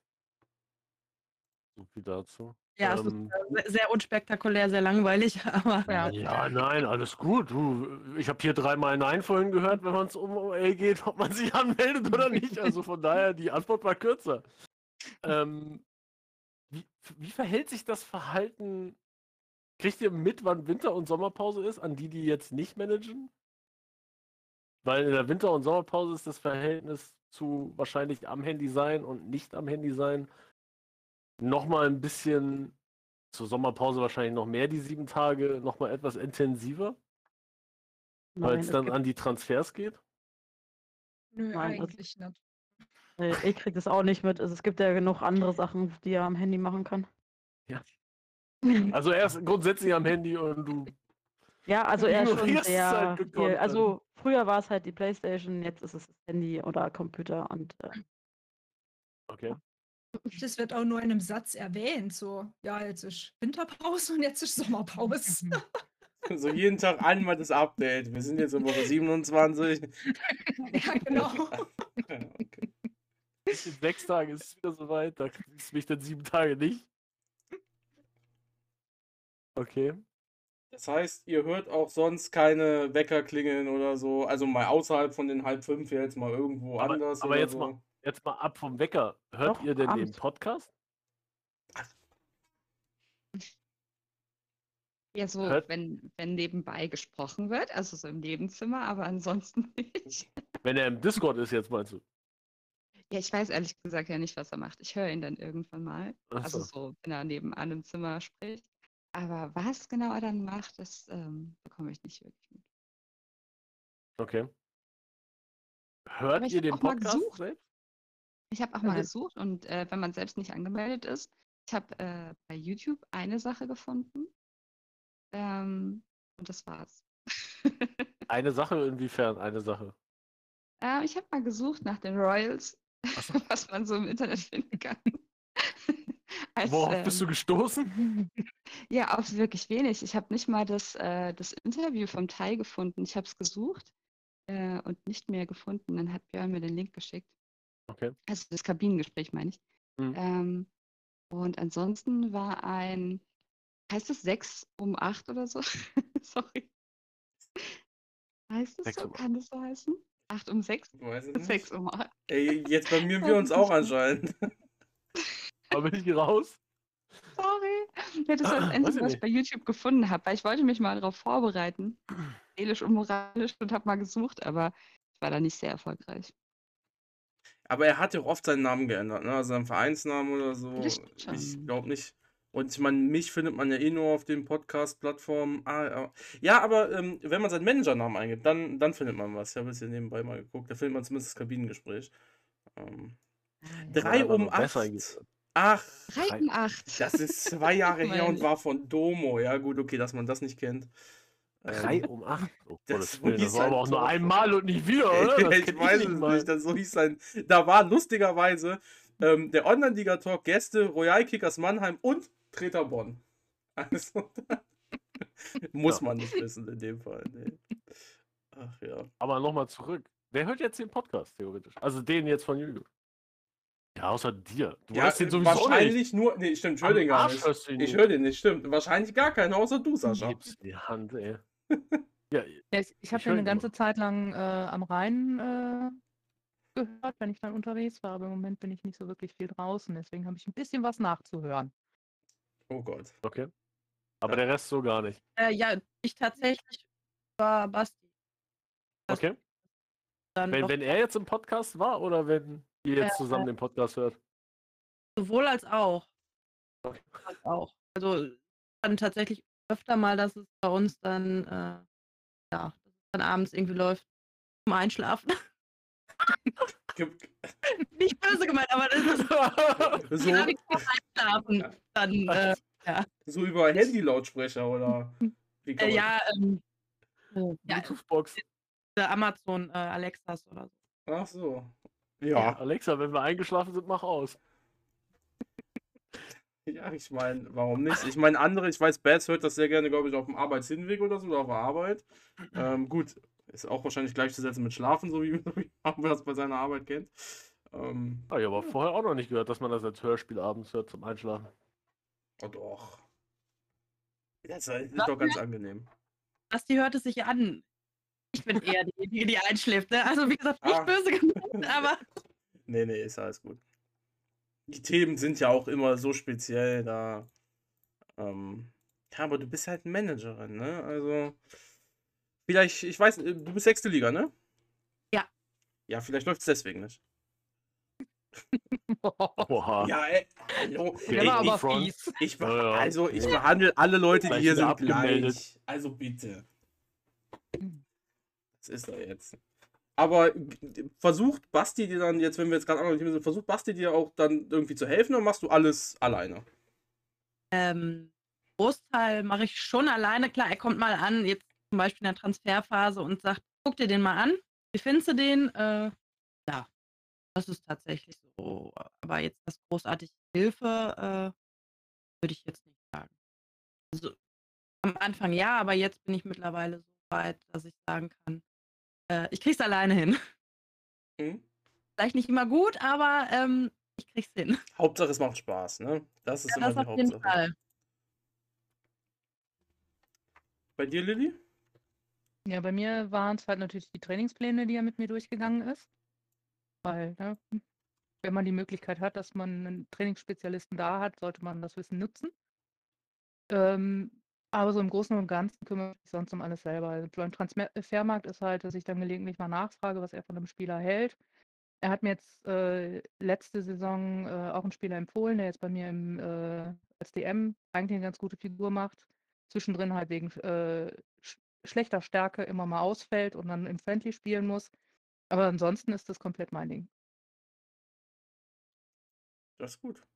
So viel dazu. Ja, Ähm, es ist äh, sehr, sehr unspektakulär, sehr langweilig, [LAUGHS] aber Ja. Ja, nein, alles gut. Du, ich habe hier dreimal Nein vorhin gehört, wenn man es um OL geht, ob man sich anmeldet oder [LAUGHS] nicht. Also von daher, die Antwort war kürzer. Ähm, wie, wie verhält sich das Verhalten? Kriegt ihr mit, wann Winter- und Sommerpause ist, an die, die jetzt nicht managen? Weil in der Winter- und Sommerpause ist das Verhältnis zu wahrscheinlich am Handy sein und nicht am Handy sein nochmal ein bisschen zur Sommerpause wahrscheinlich noch mehr die sieben Tage, nochmal etwas intensiver, weil es dann an die Transfers geht. Nö, Nein, eigentlich nicht. äh, ich krieg das auch nicht mit. Also, es gibt ja genug andere Sachen, die er am Handy machen kann. Ja. [LAUGHS] Also er ist grundsätzlich am Handy und du. Ja, also er ist schon halt sehr gekonnt viel. dann. Also früher war es halt die Playstation, jetzt ist es das Handy oder Computer und äh, Okay. Das wird auch nur in einem Satz erwähnt. So, ja, jetzt ist Winterpause und jetzt ist Sommerpause. [LAUGHS] So jeden Tag einmal das Update. Wir sind jetzt in Woche 27. [LAUGHS] ja, genau. [LAUGHS] Okay. In sechs Tagen ist es wieder soweit, da kriegst du mich dann sieben Tage nicht. Okay. Das heißt, ihr hört auch sonst keine Wecker klingeln oder so. Also mal außerhalb von den halb fünf jetzt mal irgendwo Aber- anders. aber oder jetzt so. mal- Jetzt mal ab vom Wecker. Hört Doch, ihr denn den abends. Podcast? Ja, so, Hört- wenn, wenn nebenbei gesprochen wird, also so im Nebenzimmer, aber ansonsten [LAUGHS] nicht. Wenn er im Discord ist, jetzt meinst du? Ja, ich weiß ehrlich gesagt ja nicht, was er macht. Ich höre ihn dann irgendwann mal. Also so. so, wenn er nebenan im Zimmer spricht. Aber was genau er dann macht, das ähm, bekomme ich nicht wirklich mit. Okay. Hört ihr den Podcast selbst? Ich habe auch mal Also- gesucht und äh, wenn man selbst nicht angemeldet ist, ich habe äh, bei YouTube eine Sache gefunden. Ähm, und das war's. [LAUGHS] Eine Sache, inwiefern eine Sache? äh, ich habe mal gesucht nach den Royals, so. [LAUGHS] was man so im Internet finden kann. [LAUGHS] Als, Worauf bist du ähm, gestoßen? Ja, auf wirklich wenig. Ich habe nicht mal das, äh, das Interview vom Tai gefunden. Ich habe es gesucht äh, und nicht mehr gefunden. Dann hat Björn mir den Link geschickt. Okay. Also das Kabinengespräch meine ich. Mhm. Ähm, und ansonsten war ein, heißt es 6 um 8 oder so? [LAUGHS] Sorry. Heißt es Sechs so? um. Kann das so heißen? 8 um 6? Ich weiß nicht. 6 um 8. Ey, jetzt bei mir [LAUGHS] wir uns auch anscheinend. [LAUGHS] Da bin ich raus. Sorry. Ja, das war das Einzige, ich was ich bei YouTube gefunden habe, weil ich wollte mich mal darauf vorbereiten. Seelisch und moralisch und habe mal gesucht, aber ich war da nicht sehr erfolgreich. Aber er hat ja auch oft seinen Namen geändert, ne? Also seinen Vereinsnamen oder so. Ich glaube nicht. Und ich meine, mich findet man ja eh nur auf den Podcast-Plattformen. Ah, ja. ja, aber ähm, wenn man seinen Managernamen eingibt, dann, dann findet man was. Ich habe jetzt hier nebenbei mal geguckt. Da findet man zumindest das Kabinengespräch. Ähm, drei einfach um nur besser acht. Ach, 3 um 8. das ist zwei Jahre [LAUGHS] her und war von Domo. Ja, gut, okay, dass man das nicht kennt. Drei Ähm, um acht. Oh, das das war aber ein auch nur einmal und nicht wieder, [LAUGHS] oder? Das ich weiß nicht es mal. nicht. Das, so hieß sein. Da war lustigerweise ähm, der Online-Liga-Talk Gäste, Royal Kickers Mannheim und Treter Bonn. [LAUGHS] Also, [LAUGHS] muss man nicht wissen in dem Fall. Nee. Ach ja. Aber nochmal zurück. Wer hört jetzt den Podcast, theoretisch? Also den jetzt von YouTube. Ja, außer dir. Du ja hörst den sowieso wahrscheinlich nicht. nur. Nee, stimmt, ich höre den gar nicht. Ich höre den nicht, stimmt. Wahrscheinlich gar keiner, außer du, Sascha. Gib's die Hand, ey. Ja, ich ich habe ja höre eine ganze immer. Zeit lang äh, am Rhein äh, gehört, wenn ich dann unterwegs war, aber im Moment bin ich nicht so wirklich viel draußen, deswegen habe ich ein bisschen was nachzuhören. Oh Gott. okay. Aber Ja. der Rest so gar nicht. äh, ja, ich tatsächlich war Basti. Das Okay. dann Wenn, wenn er jetzt im Podcast war oder wenn ihr jetzt Äh, zusammen den Podcast hört? sowohl als auch. Okay. Als auch. Also dann tatsächlich öfter mal, dass es bei uns dann, äh, ja, dass es dann abends irgendwie läuft zum Einschlafen. [LAUGHS] Nicht böse gemeint, aber das ist So, [LAUGHS] zum Einschlafen. Dann, äh, [LAUGHS] so über Handy-Lautsprecher oder wie kann äh, man- ja, ähm, äh, ja, Bluetooth-Box. der Amazon äh, Alexas oder so. Ach so. Ja, Alexa, wenn wir eingeschlafen sind, mach aus. Ja, [LAUGHS] ich meine, warum nicht? Ich meine, andere, ich weiß, Bats hört das sehr gerne, glaube ich, auf dem Arbeitshinweg oder so, oder auf der Arbeit. Ähm, gut, ist auch wahrscheinlich gleichzusetzen mit Schlafen, so wie, [LAUGHS] man das bei seiner Arbeit kennt. Ähm, Habe ich aber vorher auch noch nicht gehört, dass man das als Hörspiel abends hört zum Einschlafen. oh doch. Das ist ist doch ganz angenehm. Basti hört es sich an. Ich bin eher diejenige, die einschläft. Ne? Also wie gesagt, nicht Ah. böse gemeint, aber [LAUGHS] Nee, nee, ist alles gut. Die Themen sind ja auch immer so speziell, da. Ähm, ja, aber du bist halt Managerin, ne? Also. Vielleicht, ich weiß, äh, du bist sechste Liga, ne? Ja. Ja, vielleicht läuft es deswegen nicht. [LAUGHS] Oha. Ja, ey, hallo. Ich, ich, ich, also, ich behandle alle Leute, die hier sind, gleich. Also bitte. Das ist er jetzt. Aber versucht Basti dir dann jetzt, wenn wir jetzt gerade andere Teams sind, versucht Basti dir auch dann irgendwie zu helfen oder machst du alles alleine? ähm, Großteil mache ich schon alleine. Klar, er kommt mal an, jetzt zum Beispiel in der Transferphase und sagt, guck dir den mal an. Wie findest du den? Äh, ja, das ist tatsächlich so. Aber jetzt das großartig Hilfe äh, würde ich jetzt nicht sagen. Also am Anfang ja, aber jetzt bin ich mittlerweile so weit, dass ich sagen kann, äh, ich krieg's alleine hin. [LAUGHS] Hm? Vielleicht nicht immer gut, aber ähm, ich krieg's hin. Hauptsache, es macht Spaß, ne? Das ist Ja, immer das die auf jeden Hauptsache. Fall. Bei dir, Lilly? Ja, bei mir waren es halt natürlich die Trainingspläne, die er mit mir durchgegangen ist. Weil, ne, wenn man die Möglichkeit hat, dass man einen Trainingsspezialisten da hat, sollte man das Wissen nutzen. Ähm, aber so im Großen und Ganzen kümmere ich mich sonst um alles selber. Also beim Transfermarkt ist halt, dass ich dann gelegentlich mal nachfrage, was er von einem Spieler hält. Er hat mir jetzt äh, letzte Saison äh, auch einen Spieler empfohlen, der jetzt bei mir im, äh, als DM eigentlich eine ganz gute Figur macht. Zwischendrin halt wegen äh, sch schlechter Stärke immer mal ausfällt und dann im Friendly spielen muss. Aber ansonsten ist das komplett mein Ding. Das ist gut.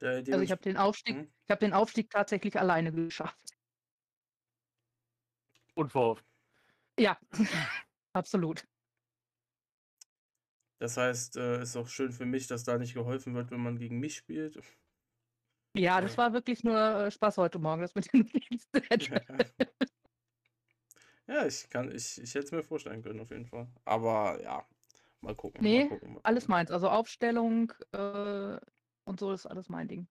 Der, Also ich habe den Aufstieg, Mhm. ich habe den Aufstieg tatsächlich alleine geschafft. Unverhofft. Ja, [LAUGHS] absolut. Das heißt, äh, ist auch schön für mich, dass da nicht geholfen wird, wenn man gegen mich spielt. Ja, das war wirklich nur äh, Spaß heute Morgen, das mit dem Dienstmatch. ja, ich kann, ich, ich hätte es mir vorstellen können, auf jeden Fall. Aber ja, mal gucken. Nee, mal gucken, mal Alles gucken. meins. Also Aufstellung äh, und so ist alles mein Ding.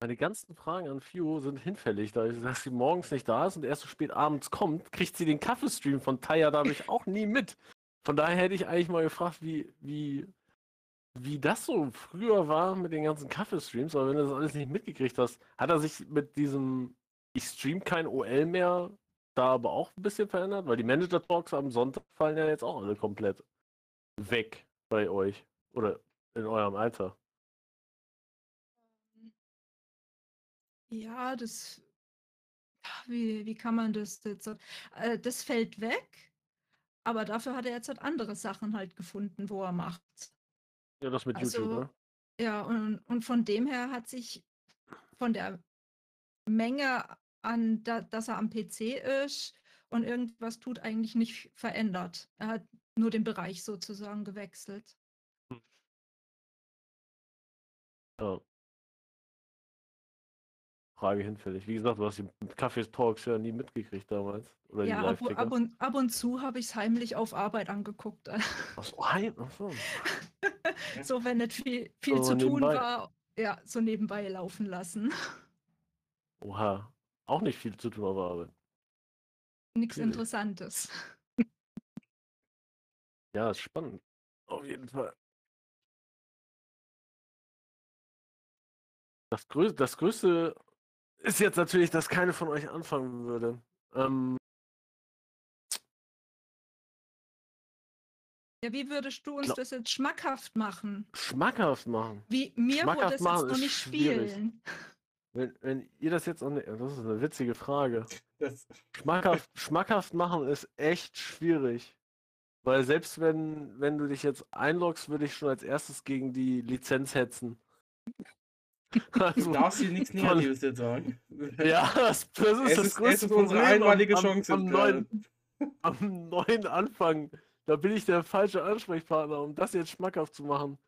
Meine ganzen Fragen an Fio sind hinfällig, da ich- dass sie morgens nicht da ist und erst so spät abends kommt, kriegt sie den Kaffeestream von Taya dadurch [LAUGHS] auch nie mit. Von daher hätte ich eigentlich mal gefragt, wie, wie, wie das so früher war mit den ganzen Kaffeestreams, aber wenn du das alles nicht mitgekriegt hast, hat er sich mit diesem Ich stream kein OL mehr da aber auch ein bisschen verändert? Weil die Manager-Talks am Sonntag fallen ja jetzt auch alle komplett weg bei euch oder in eurem Alter. Ja, das. Wie, wie kann man das jetzt? Äh, das fällt weg, aber dafür hat er jetzt halt andere Sachen halt gefunden, wo er macht. Ja, das mit Also, YouTube, ne? Ja, und, und von dem her hat sich von der Menge an, da, dass er am PC ist und irgendwas tut, eigentlich nicht verändert. Er hat nur den Bereich sozusagen gewechselt. Ja. Frage hinfällig. Wie gesagt, du hast die Kaffee-Talks ja nie mitgekriegt damals. Oder Ja, ab, ab, und, ab und zu habe ich es heimlich auf Arbeit angeguckt. Achso, heim. Achso. [LAUGHS] so, wenn nicht viel, viel So zu tun nebenbei. war, ja, so nebenbei laufen lassen. Oha. Auch nicht viel zu tun auf Arbeit. Nichts. Interessantes. Ja, ist spannend. Auf jeden Fall. Das, Grö das Größte ist jetzt natürlich, dass keine von euch anfangen würde. Ähm, Ja, wie würdest du uns das jetzt schmackhaft machen? schmackhaft machen. Wie mir wurde Schmackhaft das machen jetzt noch nicht spielen. wenn, wenn ihr das jetzt, an, das ist eine witzige Frage. [LAUGHS] Das, Schmackhaft, schmackhaft machen ist echt schwierig. Weil selbst wenn, wenn du dich jetzt einloggst, würde ich schon als erstes gegen die Lizenz hetzen. Du Also, darfst hier nichts Negatives jetzt sagen. ja, das, das ist Es das ist- es größte ist unsere Problem einmalige am, Chance Am, am, neuen, [LAUGHS] am neuen Anfang. Da bin ich der falsche Ansprechpartner, um das jetzt schmackhaft zu machen.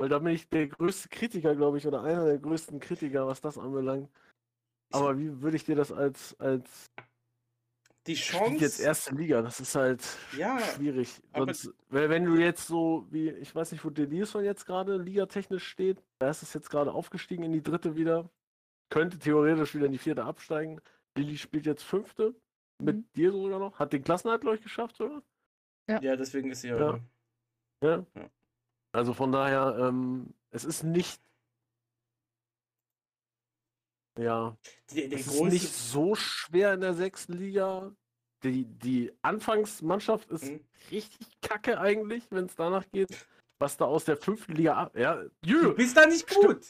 Weil da bin ich der größte Kritiker, glaube ich, oder einer der größten Kritiker, was das anbelangt. Aber wie würde ich dir das als, als Die spielt jetzt Chance. erste Liga? Das ist halt Ja, schwierig. Sonst, wenn, wenn du jetzt so, wie, ich weiß nicht, wo Delirson jetzt gerade ligatechnisch steht, da ist es jetzt gerade aufgestiegen in die dritte wieder. Könnte theoretisch wieder in die vierte absteigen. Lilly spielt jetzt fünfte. Mit Mhm. dir sogar noch. Hat den Klassenhalt, glaube ich, geschafft, oder? ja, deswegen ist sie ja. Ja. Ja. Ja. Also von daher, ähm, es ist nicht. Ja, Der, der es ist nicht so schwer in der sechsten Liga. Die, die Anfangsmannschaft ist Mhm. richtig kacke eigentlich, wenn es danach geht. Was da aus der fünften Liga ab. Ja, Jö, Du bist da nicht Stimmt. gut.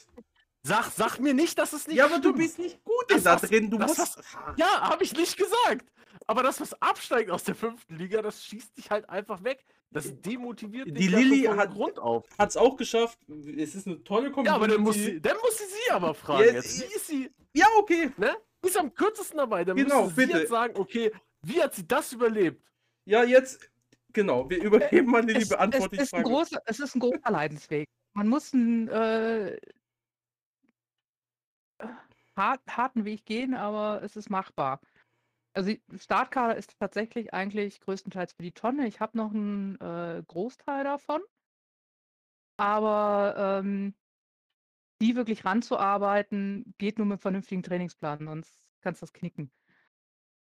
sag, sag mir nicht, dass es nicht Ja, aber du stimmt. bist nicht gut Das, da was- drin. Du das, musst. Ja, habe ich nicht gesagt. Aber das, was absteigt aus der fünften Liga, das schießt dich halt einfach weg. Das demotiviert Die Lilly hat- Grund auf. Hat's auch geschafft. Es ist eine tolle Community. Ja, aber dann muss, sie, dann muss sie sie aber fragen Ja, jetzt. Wie ist sie? Ja, okay. Ne? Die ist am kürzesten dabei. Dann Genau, müsste sie bitte. jetzt sagen, okay, wie hat sie das überlebt? Ja, jetzt. Genau, wir übergeben mal die Es, Beantwortung. es, ist ein großer, es ist ein großer Leidensweg. Man muss einen äh, hart, harten Weg gehen, aber es ist machbar. Also die Startkader ist tatsächlich eigentlich größtenteils für die Tonne. Ich habe noch einen äh, Großteil davon. Aber ähm, die wirklich ranzuarbeiten, geht nur mit vernünftigen Trainingsplan, sonst kannst du das knicken.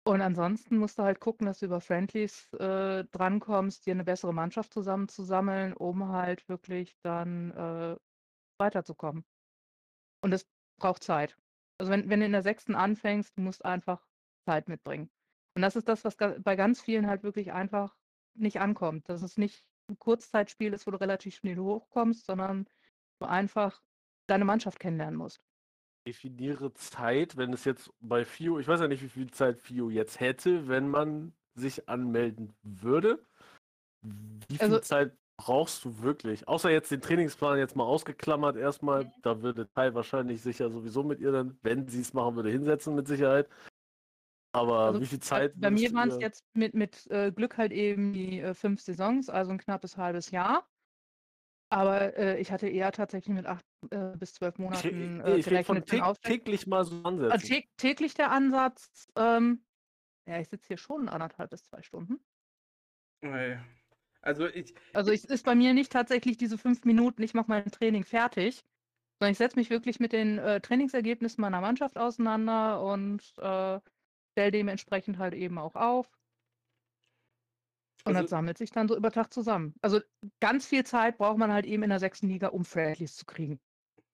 Und ansonsten musst du halt gucken, dass du über Friendlies äh, drankommst, dir eine bessere Mannschaft zusammenzusammeln, um halt wirklich dann äh, weiterzukommen. Und das braucht Zeit. Also wenn, wenn du in der sechsten anfängst, du musst einfach Zeit mitbringen. Und das ist das, was bei ganz vielen halt wirklich einfach nicht ankommt. Dass es nicht ein Kurzzeitspiel ist, wo du relativ schnell hochkommst, sondern du einfach deine Mannschaft kennenlernen musst. Definiere Zeit, wenn es jetzt bei FIO, ich weiß ja nicht, wie viel Zeit FIO jetzt hätte, wenn man sich anmelden würde. Wie viel Also- Zeit brauchst du wirklich? Außer jetzt den Trainingsplan jetzt mal ausgeklammert erstmal. Da würde Teil wahrscheinlich sicher sowieso mit ihr dann, wenn sie es machen würde, hinsetzen mit Sicherheit. Aber Also wie viel bei- Zeit Bei mir würdest du waren es jetzt mit, mit äh, Glück halt eben die äh, fünf Saisons, also ein knappes halbes Jahr. Aber äh, ich hatte eher tatsächlich mit acht äh, bis zwölf Ich, Monaten nee, äh, ich gerechnet. täg- Aufstieg. täglich mal so Also ansetzen. tä täglich der Ansatz, ähm, ja, ich sitze hier schon anderthalb bis zwei Stunden. Nee. Also ich, Also es ist bei mir nicht tatsächlich diese fünf Minuten, ich mache mein Training fertig, sondern ich setze mich wirklich mit den äh, Trainingsergebnissen meiner Mannschaft auseinander und äh, stelle dementsprechend halt eben auch auf. Und Also- das sammelt sich dann so über Tag zusammen. Also ganz viel Zeit braucht man halt eben in der sechsten Liga, um Friendlies zu kriegen.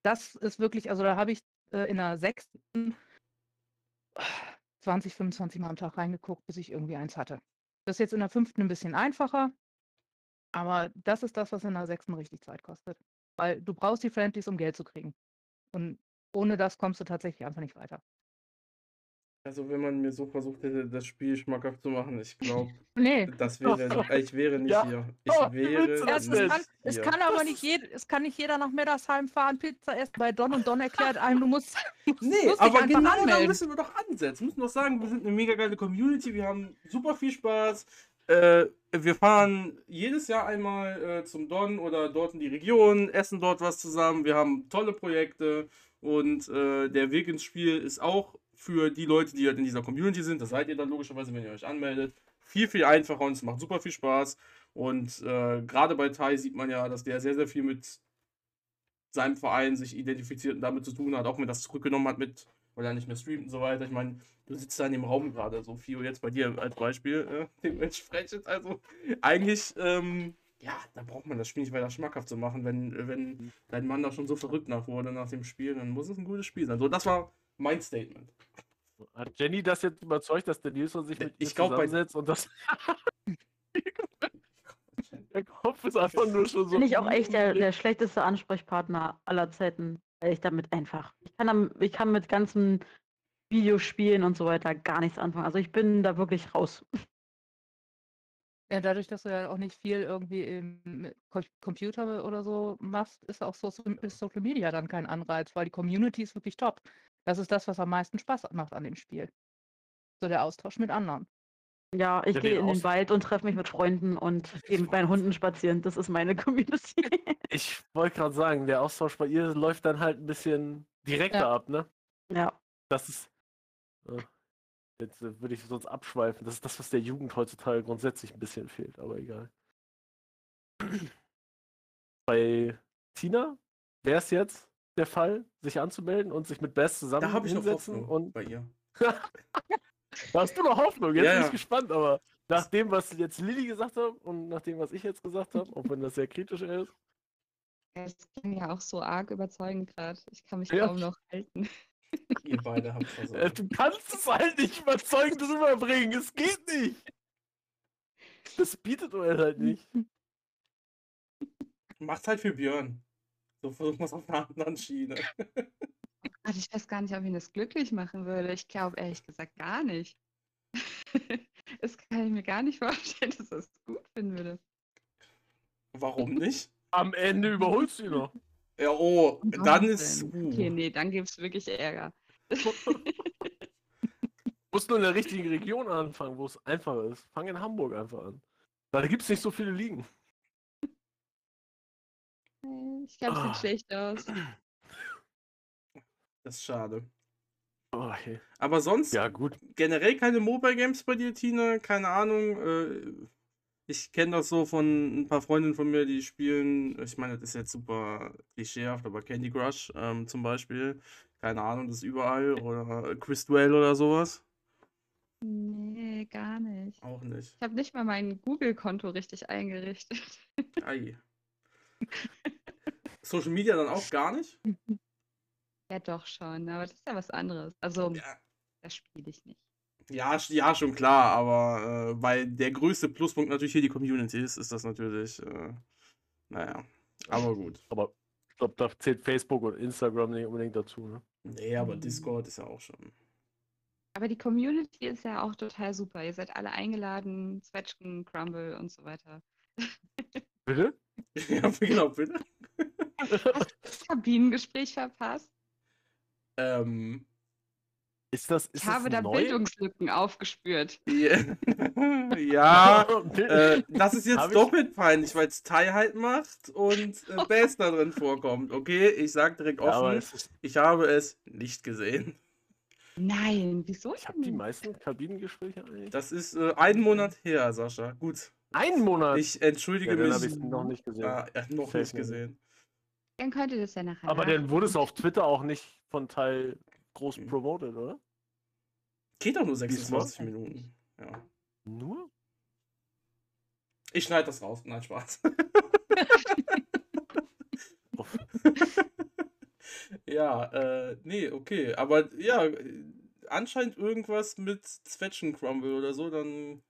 Das ist wirklich, also da habe ich äh, in der sechsten 20, 25 Mal am Tag reingeguckt, bis ich irgendwie eins hatte. Das ist jetzt in der fünften ein bisschen einfacher, aber das ist das, was in der sechsten richtig Zeit kostet. Weil du brauchst die Friendlies, um Geld zu kriegen. Und ohne das kommst du tatsächlich einfach nicht weiter. Also wenn man mir so versucht hätte, das Spiel schmackhaft zu machen, ich glaube, [LAUGHS] Nee. das wäre, ich wäre nicht Ja. hier. Ich Oh, wäre es, nicht kann, es hier. kann aber nicht jeder, es kann nicht jeder nach Meddersheim fahren, Pizza essen bei Don und Don erklärt einem, du musst, [LAUGHS] Nee, musst aber genau da anmelden. müssen wir doch ansetzen. Wir müssen doch sagen, wir sind eine mega geile Community, wir haben super viel Spaß. Äh, wir fahren jedes Jahr einmal äh, zum Don oder dort in die Region, essen dort was zusammen. Wir haben tolle Projekte und äh, der Weg ins Spiel ist auch für die Leute, die halt in dieser Community sind. Das seid ihr dann logischerweise, wenn ihr euch anmeldet. Viel, viel einfacher und es macht super viel Spaß. Und äh, gerade bei Tai sieht man ja, dass der sehr, sehr viel mit seinem Verein sich identifiziert und damit zu tun hat, auch wenn das zurückgenommen hat mit, weil er nicht mehr streamt und so weiter. Ich meine, du sitzt da in dem Raum gerade, so Fio jetzt bei dir als Beispiel, äh, [LAUGHS] dementsprechend, also eigentlich, ähm, ja, da braucht man das Spiel nicht weiter schmackhaft zu machen, wenn, wenn dein Mann da schon so verrückt nach wurde nach dem Spiel, dann muss es ein gutes Spiel sein. So, das war mein Statement. Hat Jenny das jetzt überzeugt, dass der Nilsson sich mit Ich ihr glaub, bei- zusammensetzt und das. [LAUGHS] der Kopf ist einfach nur schon so. Bin ich auch echt der, der schlechteste Ansprechpartner aller Zeiten. weil ich damit einfach, ich kann, damit, ich kann mit ganzen Videospielen und so weiter gar nichts anfangen. Also ich bin da wirklich raus. Ja, dadurch, dass du ja auch nicht viel irgendwie im Co Computer oder so machst, ist auch so ist Social Media dann kein Anreiz, weil die Community ist wirklich top. Das ist das, was am meisten Spaß macht an dem Spiel. So der Austausch mit anderen. Ja, ich Ja, gehe in den Wald und treffe mich mit Freunden und gehe mit meinen Hunden spazieren. Das ist meine [LAUGHS] Community. Ich wollte gerade sagen, der Austausch bei ihr läuft dann halt ein bisschen direkter Ja. ab, ne? ja. Das ist. äh, Jetzt äh, würde ich sonst abschweifen. Das ist das, was der Jugend heutzutage grundsätzlich ein bisschen fehlt, aber egal. [CLEARS THROAT] Bei Tina wäre es jetzt der Fall, sich anzumelden und sich mit Bess zusammen Da habe ich noch hinsetzen Hoffnung und bei ihr. [LAUGHS] da hast du noch Hoffnung. Jetzt Ja, bin ja. ich gespannt, aber nach dem, was jetzt Lilly gesagt hat und nach dem, was ich jetzt gesagt habe, auch wenn das sehr kritisch ist, Es klingt ja auch so arg überzeugend gerade. Ich kann mich Ja. kaum noch halten. [LAUGHS] Ihr beide habt [LAUGHS] versagt. du kannst es halt nicht überzeugend rüberbringen. Es geht nicht. Das bietet Duell halt nicht. Macht halt für Björn. So versuchen wir es auf einer anderen Schiene. [LAUGHS] Gott, ich weiß gar nicht, ob ihn das glücklich machen würde. Ich glaube ehrlich gesagt gar nicht. [LAUGHS] das kann ich mir gar nicht vorstellen, dass er es gut finden würde. Warum nicht? Am Ende überholst du ihn noch. Ja, oh, dann ist. Wahnsinn. Okay, Uh, nee, dann gibt es wirklich Ärger. [LAUGHS] musst nur in der richtigen Region anfangen, wo es einfacher ist. Fang in Hamburg einfach an. Da gibt es nicht so viele Ligen. Nee, Ich glaube, es sieht schlecht aus. das ist schade. Oh, hey. Aber sonst Ja, gut. generell keine Mobile Games bei dir, Tina? Keine Ahnung. Äh, ich kenne das so von ein paar Freundinnen von mir, die spielen, ich meine, das ist jetzt super klischeehaft, aber Candy Crush ähm, zum Beispiel. Keine Ahnung, das ist überall. Oder äh, Quizduell oder sowas. Nee, gar nicht. Auch nicht. Ich habe nicht mal mein Google-Konto richtig eingerichtet. Ei. [LAUGHS] Social Media dann auch gar nicht? [LAUGHS] Ja, doch schon, aber das ist ja was anderes. Also, Ja, das spiele ich nicht. ja, ja schon klar, aber äh, weil der größte Pluspunkt natürlich hier die Community ist, ist das natürlich, äh, naja, aber gut. Aber ich glaube, da zählt Facebook und Instagram nicht unbedingt dazu. Ne? Nee, aber Mhm. Discord ist ja auch schon. Aber die Community ist ja auch total super. Ihr seid alle eingeladen, Zwetschgen, Crumble und so weiter. Bitte? [LAUGHS] ja, genau, bitte. [LAUGHS] Das Kabinengespräch verpasst. Ähm, Ist das, ist Ich habe das da neu? Bildungslücken aufgespürt. ja, [LAUGHS] ja äh, das ist jetzt Hab ich- doppelt peinlich, weil es Tai halt macht und äh, Bass da drin vorkommt. Okay, ich sag direkt ja, offen, ich habe es nicht gesehen. Nein, wieso ich habe die meisten Kabinengespräche eigentlich. Das ist äh, einen Monat her, Sascha. Gut. Ein Monat! Ich entschuldige ja, mich. habe ich es noch nicht gesehen. Ah, ja, noch nicht nicht. gesehen. Dann könnt ihr das ja nachher aber dann wurde es auf Twitter auch nicht von Teil groß Mhm. promoted, oder? Geht doch nur Diesmal? 26 Minuten. Ja. Nur? Ich schneide das raus. Nein, Spaß. [LAUGHS] Ja, äh, nee, okay. Aber ja, anscheinend irgendwas mit Zwetschgen Crumble oder so, dann.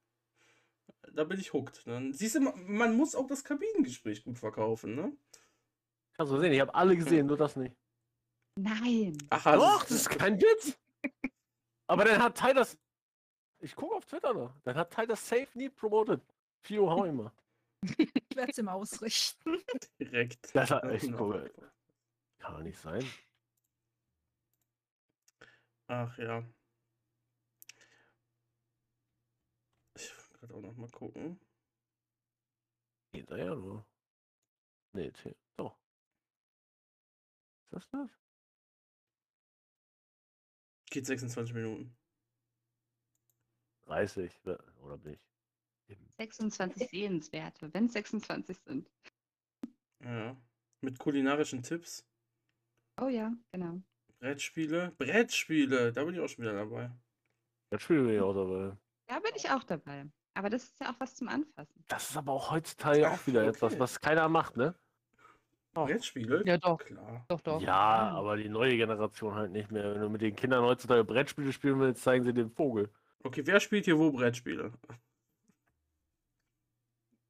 Da bin ich hooked. Dann siehst du, ma- man muss auch das Kabinengespräch gut verkaufen, ne? Kannst du sehen, ich habe alle gesehen, nur das nicht. Nein. Ach, also, Doch, das ist kein Witz! [LAUGHS] Aber dann hat Ty das. Ich gucke auf Twitter noch. Dann hat Ty das safe nie promoted. Fio, hau immer. [LAUGHS] Ich werde es ihm ausrichten. [LAUGHS] direkt. Das hat echt cool. Kann nicht sein. Ach ja. Ich gerade auch noch mal gucken. Geht da ja nur. Nee. Ist das das? Geht 26 Minuten. 30, wa- oder bin ich? Im 26 Sehenswerte, wenn es 26 sind. Ja. Mit kulinarischen Tipps. Oh ja, genau. Brettspiele. Brettspiele, da bin ich auch schon wieder dabei. Jetzt spielen wir ja auch dabei. Da bin ich auch dabei. Aber das ist ja auch was zum Anfassen. Das ist aber auch heutzutage auch Ach, wieder etwas, okay. was keiner macht, ne? Doch. Brettspiele? Ja, doch. Klar. Doch, doch. Ja, aber die neue Generation halt nicht mehr. Wenn du mit den Kindern heutzutage Brettspiele spielen willst, zeigen sie den Vogel. Okay, wer spielt hier wo Brettspiele?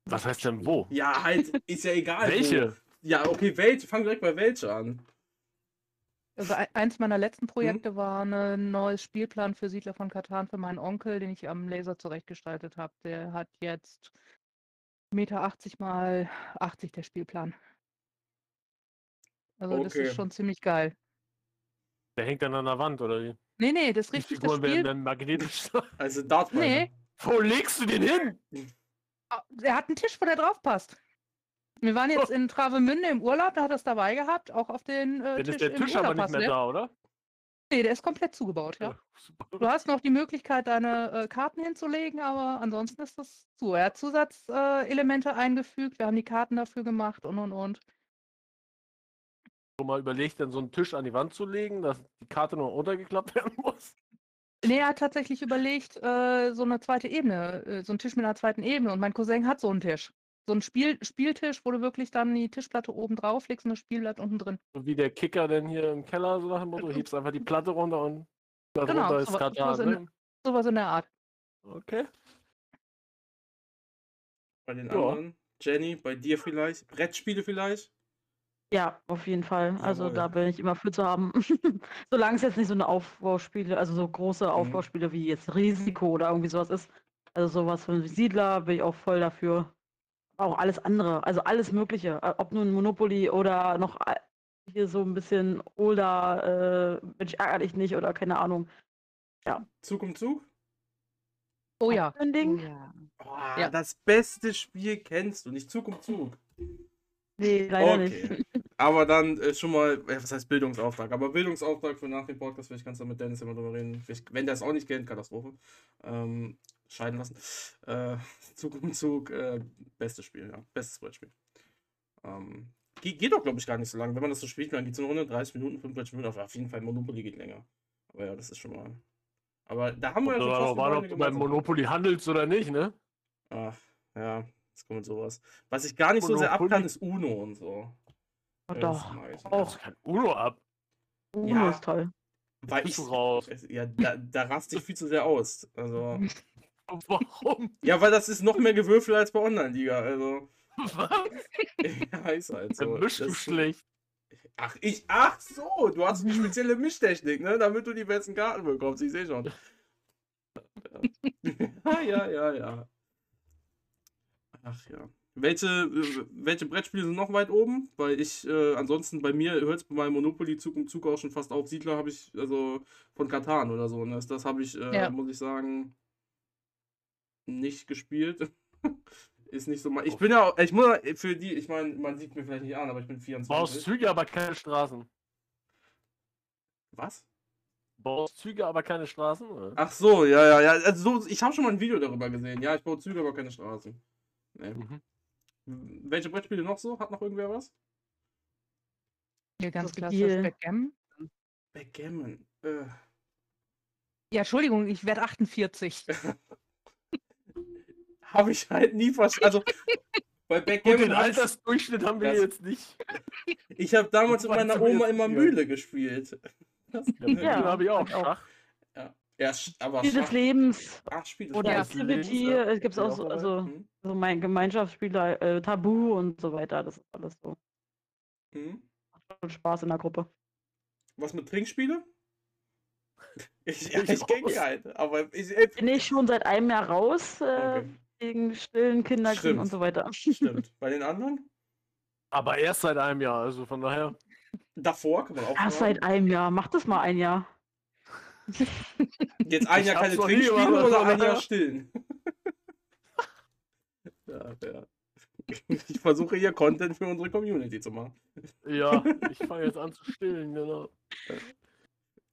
Was heißt denn wo? Ja, halt, ist ja egal. Wo. Welche? Ja, okay, welche? Fang direkt bei welche an. Also ei- eins meiner letzten Projekte war ein neues Spielplan für Siedler von Katan für meinen Onkel, den ich am Laser zurechtgestaltet habe. Der hat jetzt 1,80 Meter mal 80 der Spielplan. Also das Okay. ist schon ziemlich geil. Der hängt dann an der Wand, oder wie? Nee, nee, das ist Die richtig das Figuren werden Spiel. dann magnetisch. [LAUGHS] Also Dartpfeile. Nee, Wo legst du den hin? ah, er hat einen Tisch, wo der drauf passt. Wir waren jetzt [LAUGHS] in Travemünde im Urlaub, da hat er es dabei gehabt, auch auf den äh, Dann Tisch ist der im Tisch aber nicht mehr der. da, oder? Nee, der ist komplett zugebaut, ja. super. Du hast noch die Möglichkeit, deine äh, Karten hinzulegen, aber ansonsten ist das zu. Er hat Zusatzelemente äh, eingefügt, wir haben die Karten dafür gemacht und und und. Schon mal überlegt, dann so einen Tisch an die Wand zu legen, dass die Karte nur untergeklappt [LAUGHS] werden muss. Nee, er hat tatsächlich überlegt, äh, so eine zweite Ebene, äh, so einen Tisch mit einer zweiten Ebene. Und mein Cousin hat so einen Tisch. So einen Spiel Spieltisch, wo du wirklich dann die Tischplatte oben drauf legst und das Spielblatt unten drin. So wie der Kicker denn hier im Keller, so nach dem Motto, hebst einfach die Platte runter und darunter Genau, ist so- Katar, sowas ne? Sowas in der Art. Okay. Bei den Ja. anderen. Jenny, bei dir vielleicht? Brettspiele vielleicht? Ja, auf jeden Fall. Also Jawohl. da bin ich immer für zu haben. [LAUGHS] Solange es jetzt nicht so eine Aufbauspiele, also so Mhm. große Aufbauspiele wie jetzt Risiko oder irgendwie sowas ist. Also sowas von Siedler bin ich auch voll dafür. Auch alles andere, also alles Mögliche. äh, Ob nun Monopoly oder noch a- hier so ein bisschen older, äh, Mensch, ärger dich nicht oder keine Ahnung. Zug um Zug? Oh ja. Ein Ding? ja. Oh, Ja. Das beste Spiel kennst du, nicht Zug um Zug. Nee, leider Okay. nicht. [LAUGHS] Aber dann äh, schon mal, äh, was heißt Bildungsauftrag? Aber Bildungsauftrag für nach dem Podcast, vielleicht kannst du mit Dennis immer drüber reden. Vielleicht, wenn der es auch nicht kennt, Katastrophe. Ähm, scheiden lassen. Äh, [LAUGHS] Zug um Zug, äh, bestes Spiel, ja. Bestes Brettspiel. Ähm, geht, geht doch, glaube ich, gar nicht so lange. Wenn man das so spielt, dann geht es nur 130 Minuten, 45 Minuten. Aber auf jeden Fall Monopoly geht länger. Aber ja, das ist schon mal. Aber da haben wir ja schon fast aber war ob du beim. Monopoly handelst oder nicht, ne? Ach, ja, jetzt kommt sowas. Was ich gar nicht so sehr ab Monopoly? kann, ist Uno und so. Oh, Das doch. nicht. Auch. Das kann Uno ab. Uno Ja. ist toll. Weil ich, du raus. ja, da, da raste ich viel zu sehr aus. Also, [LAUGHS] Warum? ja, weil das ist noch mehr Gewürfel als bei Online-Liga. Also, Was? [LAUGHS] ja, ist halt so. Dann mischst du schlecht. Ach, ich, ach so, du hast eine spezielle Mischtechnik, ne? Damit du die besten Karten bekommst. Ich sehe schon. [LAUGHS] Ja, ja, ja, ja. Ach ja. Welche, äh, welche Brettspiele sind noch weit oben? Weil ich, äh, ansonsten bei mir hört es bei meinem Monopoly Zug um Zug auch schon fast auf. Siedler habe ich, also von Katan oder so. Ne? Das, das habe ich, äh, Ja. muss ich sagen, nicht gespielt. [LAUGHS] Ist nicht so mein. Ich bin ja, auch- ich muss ja für die, ich meine, man sieht mir vielleicht nicht an, aber ich bin Baust 24. Züge, aber keine Straßen. Was? Baust Züge, aber keine Straßen? oder? Ach so, ja, ja, ja. Also so, ich habe schon mal ein Video darüber gesehen. Ja, ich baue Züge, aber keine Straßen. Nee. Mhm. Welche Brettspiele noch so? Hat noch irgendwer was? Hier ganz klassisch. Backgammon. Backgammon. Äh, Ja, Entschuldigung, ich werde 48. habe ich halt nie verstanden. Also bei Gut, den Backgammon, hab ich- Altersdurchschnitt haben wir Das- jetzt nicht. ich habe damals mit meiner Oma immer. Mühle gespielt. Das, Ja, Mühle Ja, habe ich auch. ich auch. Schach. Ja, aber Spiel des Lebens Ach, Spiel des oder des Activity. Ja. Es gibt ich auch so, also Hm? so mein Gemeinschaftsspieler, äh, Tabu und so weiter. Das ist alles so. Hm? Macht schon Spaß in der Gruppe. Was mit Trinkspiele? [LAUGHS] Ich, ja, Ich ich kenne die raus. halt. Aber ich, ey, Bin ich schon seit einem Jahr raus, äh, Okay. wegen stillen Kinderkriegen und so weiter. stimmt. [LAUGHS] Bei den anderen? Aber erst seit einem Jahr, also von daher. Davor kann man auch. Erst seit einem Jahr. Mach das mal ein Jahr. Jetzt ein Ich Jahr keine Trinkspiele oder ein Jahr stillen? [LAUGHS] ja, ja. Ich versuche hier Content für unsere Community zu machen. Ja, [LAUGHS] ich fange jetzt an zu stillen, genau.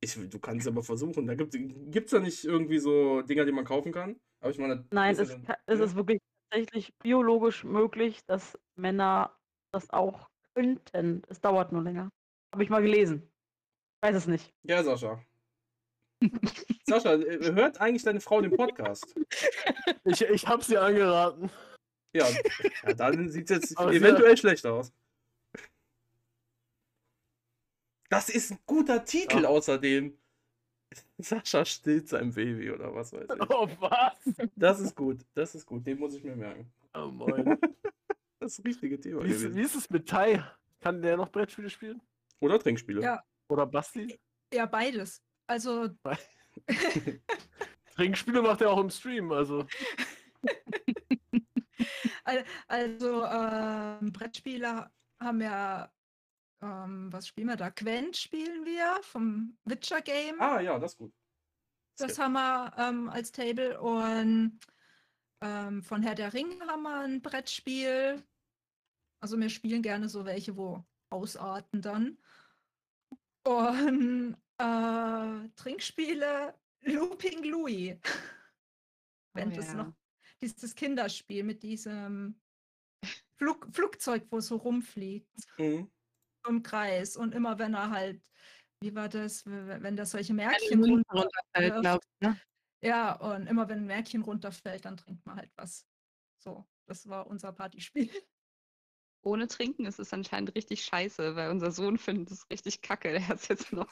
Ich, du kannst aber versuchen. Da gibt es da nicht irgendwie so Dinger, die man kaufen kann? Aber ich meine, Nein, ist es, dann- es ja. ist wirklich tatsächlich biologisch möglich, dass Männer das auch könnten. Es dauert nur länger. Habe ich mal gelesen. Weiß es nicht. Ja, Sascha. Sascha, äh, hört eigentlich deine Frau den Podcast? Ich, ich habe sie angeraten. Ja, ja dann sieht es jetzt Aber eventuell schlechter aus. Das ist ein guter Titel Ja. außerdem. Sascha stillt sein Baby oder was weiß ich. Oh, was? Das ist gut, das ist gut, den muss ich mir merken. Oh, moin. Das [LAUGHS] ist das richtige Thema Wie ist, wie ist es mit Tai? Kann der noch Brettspiele spielen? Oder Trinkspiele. Ja. Oder Basti? Ja, beides. Also, [LAUGHS] Trinkspiele macht er auch im Stream, also. al- also ähm, Brettspiele haben ja, ähm, was spielen wir da? Gwent spielen wir vom Witcher Game. Ah, ja, das ist gut. Das haben wir ähm, als Table und ähm, von Herr der Ringe haben wir ein Brettspiel. Also wir spielen gerne so welche, wo ausarten dann. Und äh, Trinkspiele Looping Louis. [LAUGHS] Wenn Oh das ja. noch dieses Kinderspiel mit diesem Flug, Flugzeug, wo es so rumfliegt Mhm. im Kreis. Und immer wenn er halt, wie war das, wenn da solche Märkchen runter, runterfällt, wirft. glaub ich, ne? ja, und immer wenn ein Märkchen runterfällt, dann trinkt man halt was. So, das war unser Partyspiel. [LAUGHS] Ohne Trinken ist es anscheinend richtig scheiße, weil unser Sohn findet es richtig kacke. Der hat es jetzt neu.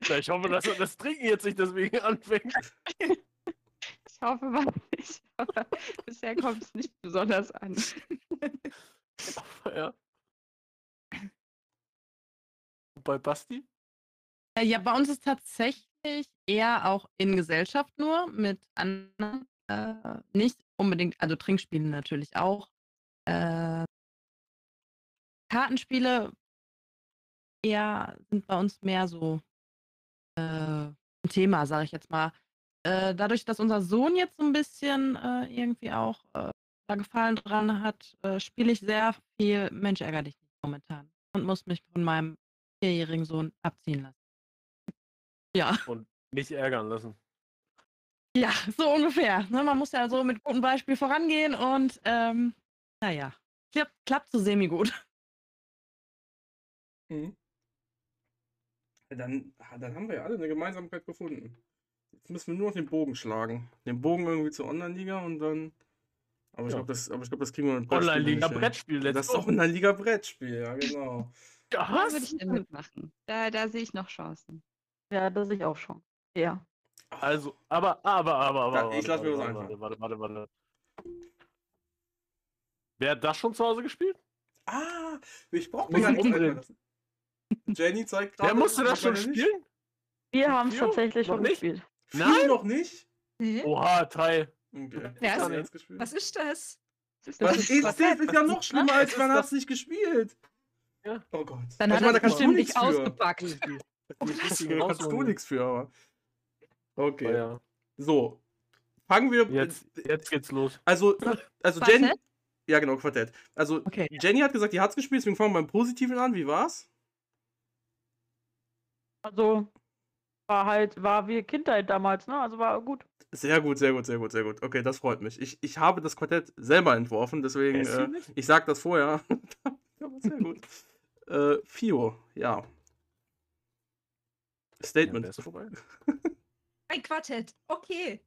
Ich hoffe, dass er das Trinken jetzt nicht deswegen anfängt. Ich hoffe mal nicht, aber bisher kommt es nicht besonders an. Ja. Und bei Basti? Äh, Ja, bei uns ist tatsächlich eher auch in Gesellschaft nur mit anderen. Äh, nicht unbedingt, also Trinkspiele natürlich auch. Äh, Kartenspiele eher sind bei uns mehr so ein Thema, sage ich jetzt mal. Äh, dadurch, dass unser Sohn jetzt so ein bisschen äh, irgendwie auch äh, da Gefallen dran hat, äh, spiele ich sehr viel Mensch ärger dich nicht momentan und muss mich von meinem vierjährigen Sohn abziehen lassen. Ja, Und nicht ärgern lassen. ja, so ungefähr. Ne, man muss ja so mit gutem Beispiel vorangehen und ähm, naja, klappt, klappt so semi-gut. Mhm. Dann, dann haben wir ja alle eine Gemeinsamkeit gefunden. Jetzt müssen wir nur noch den Bogen schlagen. Den Bogen irgendwie zur Online-Liga und dann. Aber ich Ja. glaube, das, aber ich glaub, das kriegen wir mit Brettspielen Online-Liga, nicht hin. Brettspiel, let's Das ist auch Online-Liga-Brettspiel, ja, genau. Ja, Da würde ich dann mitmachen. Da, da sehe ich noch Chancen. Ja, das sehe ich auch schon. Ja. Also, aber, aber, aber, aber. Ja, ich lass mir was warte, einfallen. Warte, warte, warte. Wer hat das schon zu Hause gespielt? Ah, ich brauche mir gar ich nicht umdrehen. Jenny zeigt gerade. Wer musste das schon meine nicht. spielen? Wir haben es tatsächlich Noch schon nicht? gespielt. Nein, noch nicht. Nee? Oha, Teil. Okay. Ja, ist-? Was ist das? Das Was das ist was- das? Ist ja noch schlimmer, als Das man hat es nicht gespielt. Ja. Oh Gott. Dann Also, hat da er kannst du bestimmt nicht ausgepackt. Da kannst du nichts für, aber. Okay. Oh, ja. So. Fangen wir. Jetzt, jetzt geht's los. Also, also Quartett? Jenny. Ja, genau, Quartett. Also, Okay. Jenny hat gesagt, die hat es gespielt, deswegen fangen wir beim Positiven an. Wie war's? Also war halt, war wie Kindheit damals, ne? Also war gut. Sehr gut, sehr gut, sehr gut, sehr gut. Okay, das freut mich. Ich, ich habe das Quartett selber entworfen, deswegen, äh, ich sag das vorher. [LAUGHS] Sehr gut. [LAUGHS] äh, Fio, ja. Ja, Statement. ist vorbei. [LAUGHS] Ein Quartett. Okay.